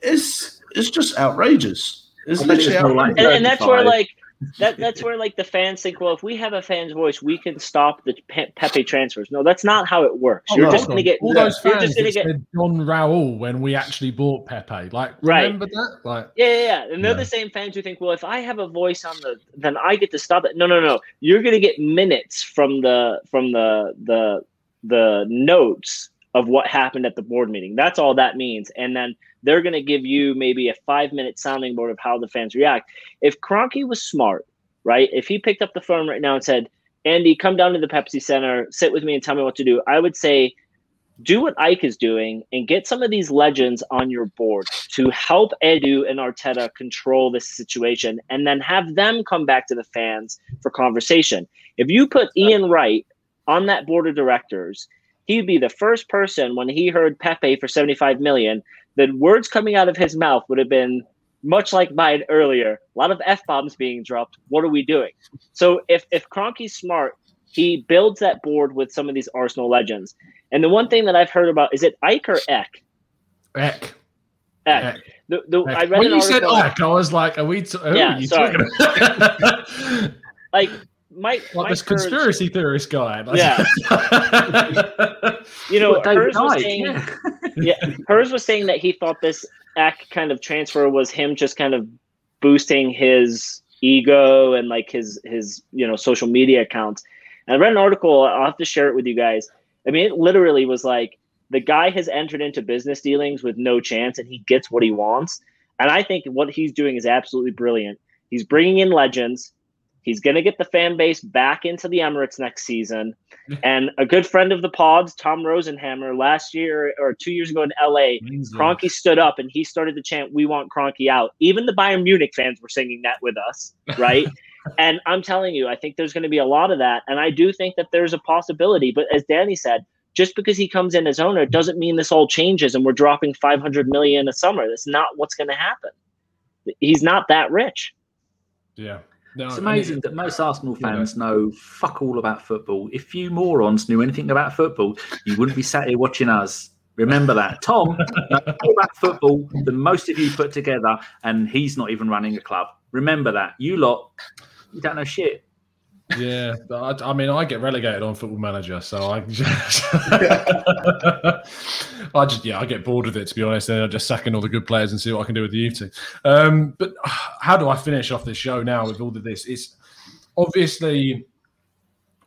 [SPEAKER 4] it's it's just outrageous. It's literally outrageous.
[SPEAKER 2] And, and that's where like that that's where like the fans think, well, if we have a fan's voice, we can stop the Pe- Pepe transfers. No, that's not how it works. Oh, you're no, just going to get
[SPEAKER 1] all those fans just get John Raul when we actually bought Pepe. Like, right. remember that? Like,
[SPEAKER 2] yeah, yeah, yeah. and they're yeah. the same fans who think, well, if I have a voice on the, then I get to stop it. No, no, no. You're going to get minutes from the from the the the notes of what happened at the board meeting. That's all that means. And then they're going to give you maybe a five minute sounding board of how the fans react. If Kroenke was smart, right? If he picked up the phone right now and said, Andy, come down to the Pepsi Center, sit with me, and tell me what to do. I would say do what Ike is doing and get some of these legends on your board to help Edu and Arteta control this situation and then have them come back to the fans for conversation. If you put Ian Wright on that board of directors, he'd be the first person when he heard Pepe for 75 million, the words coming out of his mouth would have been much like mine earlier. A lot of F bombs being dropped. What are we doing? So if if Kroenke's smart, he builds that board with some of these Arsenal legends. And the one thing that I've heard about is it Ike or Eck?
[SPEAKER 1] Eck.
[SPEAKER 2] Eck.
[SPEAKER 1] Eck.
[SPEAKER 2] The, the,
[SPEAKER 1] Eck.
[SPEAKER 2] I read
[SPEAKER 1] when you said Eck, I was like, "Are we? T- who
[SPEAKER 2] Yeah,
[SPEAKER 1] are you
[SPEAKER 2] sorry.
[SPEAKER 1] talking about?"
[SPEAKER 2] like Mike,
[SPEAKER 1] like
[SPEAKER 2] Mike
[SPEAKER 1] this
[SPEAKER 2] Hurst-
[SPEAKER 1] conspiracy theorist guy. Like-
[SPEAKER 2] Yeah. You know,
[SPEAKER 3] What, David
[SPEAKER 2] hers was
[SPEAKER 3] Icke?
[SPEAKER 2] saying,
[SPEAKER 3] Yeah.
[SPEAKER 2] yeah, hers was saying that he thought this act kind of transfer was him just kind of boosting his ego and like his his you know social media accounts. And I read an article. I'll have to share it with you guys. I mean, it literally was like the guy has entered into business dealings with no chance, and he gets what he wants. And I think what he's doing is absolutely brilliant. He's bringing in legends. He's going to get the fan base back into the Emirates next season. And a good friend of the pods, Tom Rosenhammer, last year or two years ago in LA, Kroenke stood up and he started to chant, We want Kroenke out. Even the Bayern Munich fans were singing that with us, right? and I'm telling you, I think there's going to be a lot of that. And I do think that there's a possibility. But as Danny said, just because he comes in as owner doesn't mean this all changes and we're dropping 500 million a summer. That's not what's going to happen. He's not that rich.
[SPEAKER 1] Yeah. No,
[SPEAKER 3] It's amazing
[SPEAKER 1] it-
[SPEAKER 3] that most Arsenal
[SPEAKER 1] you know.
[SPEAKER 3] fans know fuck all about football. If you morons knew anything about football, you wouldn't be sat here watching us. Remember that. Tom knows more about football than most of you put together, and he's not even running a club. Remember that. You lot, you don't know shit.
[SPEAKER 1] Yeah, I, I mean, I get relegated on Football Manager, so I, I just yeah, I get bored of it to be honest. And I just sack in all the good players and see what I can do with the youth team. Um, but how do I finish off this show now with all of this? It's obviously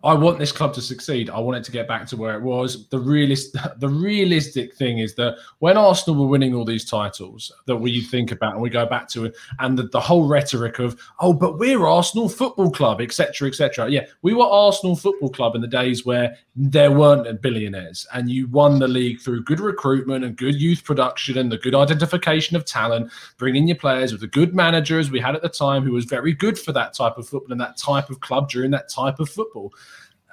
[SPEAKER 1] I want this club to succeed. I want it to get back to where it was. The realist, the realistic thing is that when Arsenal were winning all these titles that we think about and we go back to it, and the, the whole rhetoric of oh, but we're Arsenal Football Club, etc., etc. Yeah, we were Arsenal Football Club in the days where there weren't billionaires, and you won the league through good recruitment and good youth production and the good identification of talent, bringing your players with the good managers we had at the time who was very good for that type of football and that type of club during that type of football.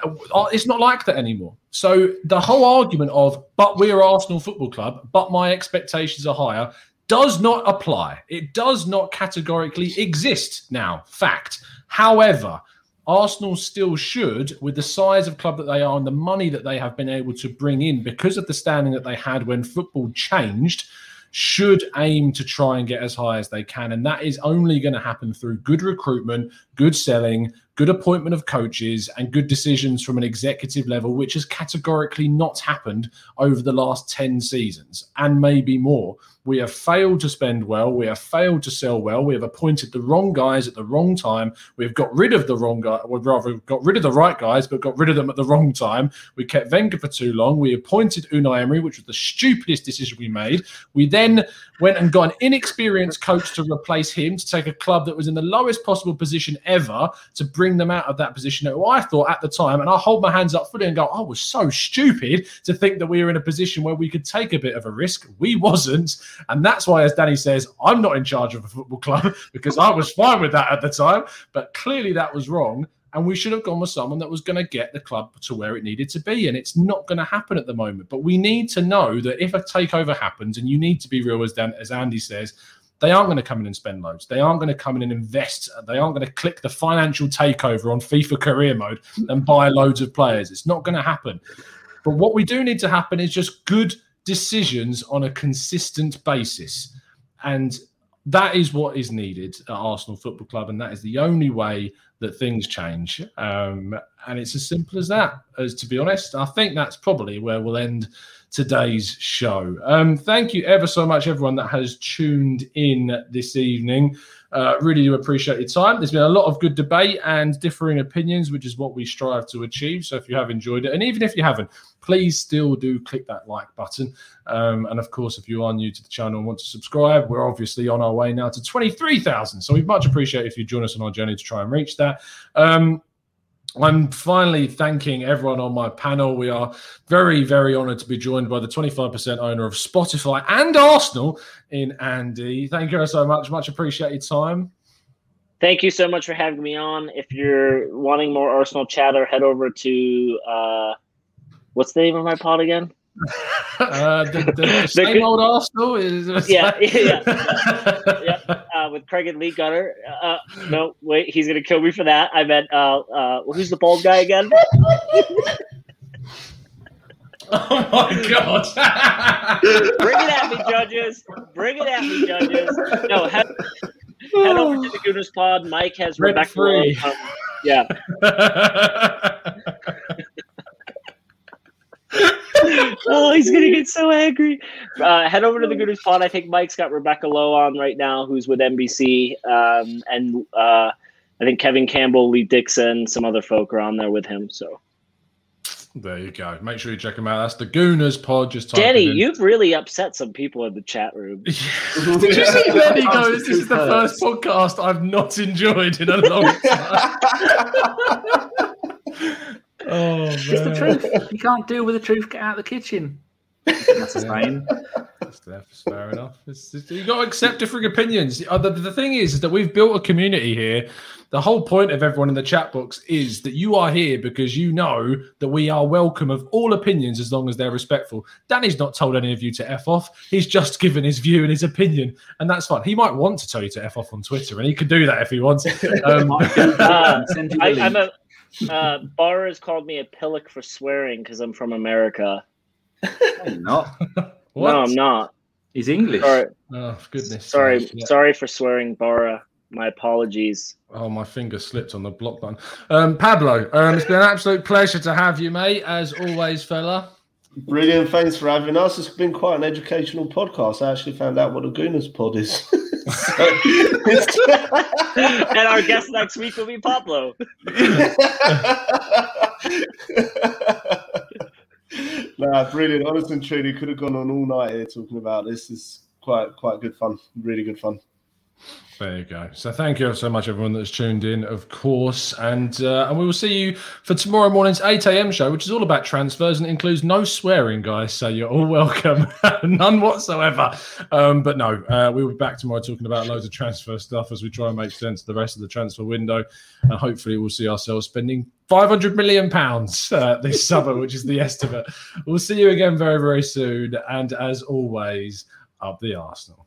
[SPEAKER 1] Uh, It's not like that anymore. So the whole argument of, but we're Arsenal Football Club, but my expectations are higher, does not apply. It does not categorically exist now. Fact. However, Arsenal still should, with the size of club that they are and the money that they have been able to bring in because of the standing that they had when football changed, should aim to try and get as high as they can. And that is only going to happen through good recruitment, good selling, good appointment of coaches, and good decisions from an executive level, which has categorically not happened over the last 10 seasons and maybe more. We have failed to spend well. We have failed to sell well. We have appointed the wrong guys at the wrong time. We've got rid of the wrong guy. We've rather got rid of the right guys, but got rid of them at the wrong time. We kept Wenger for too long. We appointed Unai Emery, which was the stupidest decision we made. We then went and got an inexperienced coach to replace him to take a club that was in the lowest possible position ever to bring them out of that position. Who I thought at the time, and I hold my hands up fully and go, I was so stupid to think that we were in a position where we could take a bit of a risk. We wasn't. And that's why, as Danny says, I'm not in charge of a football club because I was fine with that at the time. But clearly that was wrong. And we should have gone with someone that was going to get the club to where it needed to be. And it's not going to happen at the moment. But we need to know that if a takeover happens, and you need to be real, as, Dan, as Andy says, they aren't going to come in and spend loads. They aren't going to come in and invest. They aren't going to click the financial takeover on FIFA career mode and buy loads of players. It's not going to happen. But what we do need to happen is just good decisions on a consistent basis. And that is what is needed at Arsenal Football Club. And that is the only way that things change. Um, and it's as simple as that, as to be honest. I think that's probably where we'll end today's show. Um, thank you ever so much, everyone that has tuned in this evening. Uh, really do appreciate your time. There's been a lot of good debate and differing opinions, which is what we strive to achieve. So if you have enjoyed it, and even if you haven't, please still do click that like button. Um, and of course, if you are new to the channel and want to subscribe, we're obviously on our way now to 23,000. So we'd much appreciate if you join us on our journey to try and reach that. Um, I'm finally thanking everyone on my panel. We are very, very honoured to be joined by the 25% owner of Spotify and Arsenal in Andy. Thank you so much. Much appreciated time.
[SPEAKER 2] Thank you so much for having me on. If you're wanting more Arsenal chatter, head over to uh, what's the name of my pod again?
[SPEAKER 1] Uh, the, the, the same the, old Arsenal
[SPEAKER 2] is yeah, yeah, yeah, yeah. Uh, with Craig and Lee Gunner. Uh, no, wait, he's gonna kill me for that. I meant uh, uh, who's the bald guy again?
[SPEAKER 1] oh my god!
[SPEAKER 2] Bring it at me, judges! Bring it at me, judges! No, head, head over to the Gooners Pod. Mike has
[SPEAKER 1] Red
[SPEAKER 2] Rebecca.
[SPEAKER 1] Free.
[SPEAKER 2] Um, yeah. Oh, he's gonna get so angry. Uh, head over to the Gooners Pod. I think Mike's got Rebecca Lowe on right now, who's with NBC, um, and uh, I think Kevin Campbell, Lee Dixon, some other folk are on there with him. So
[SPEAKER 1] there you go. Make sure you check them out. That's the Gooners Pod. Just
[SPEAKER 2] Danny, you've really upset some people in the chat room.
[SPEAKER 1] Did you see Lenny go? This is the first podcast I've not enjoyed in a long time. Oh,
[SPEAKER 3] it's the truth. You can't deal with the truth. Get out of the kitchen. That's a saying.
[SPEAKER 1] That's fair enough. It's, it's, you got to accept different opinions. Uh, the, the thing is, is that we've built a community here. The whole point of everyone in the chat box is that you are here because you know that we are welcome of all opinions as long as they're respectful. Danny's not told any of you to F off. He's just given his view and his opinion, and that's fine. He might want to tell you to F off on Twitter, and he can do that if he wants. Um,
[SPEAKER 2] uh, I, I'm a uh, Bar has called me a pillock for swearing because I'm from America.
[SPEAKER 3] no,
[SPEAKER 2] no, I'm not.
[SPEAKER 3] He's English.
[SPEAKER 1] Sorry. Oh goodness.
[SPEAKER 2] Sorry, yeah. sorry for swearing, Bara. My apologies.
[SPEAKER 1] Oh, my finger slipped on the block button. Um, Pablo, um, it's been an absolute pleasure to have you, mate. As always, fella.
[SPEAKER 4] Brilliant. Thanks for having us. It's been quite an educational podcast. I actually found out what a Gooners pod is.
[SPEAKER 2] and our guest next week will be Pablo.
[SPEAKER 4] nah, brilliant. Honest and truly, could have gone on all night here talking about this. Is quite quite good fun. Really good fun.
[SPEAKER 1] There you go. So thank you so much, everyone that's tuned in, of course, and uh, and we will see you for tomorrow morning's eight a.m. show, which is all about transfers and includes no swearing, guys. So you're all welcome, none whatsoever. Um, but no, uh, we'll be back tomorrow talking about loads of transfer stuff as we try and make sense of the rest of the transfer window, and hopefully we'll see ourselves spending 500 million pounds uh, this summer, which is the estimate. We'll see you again very very soon, and as always, up the Arsenal.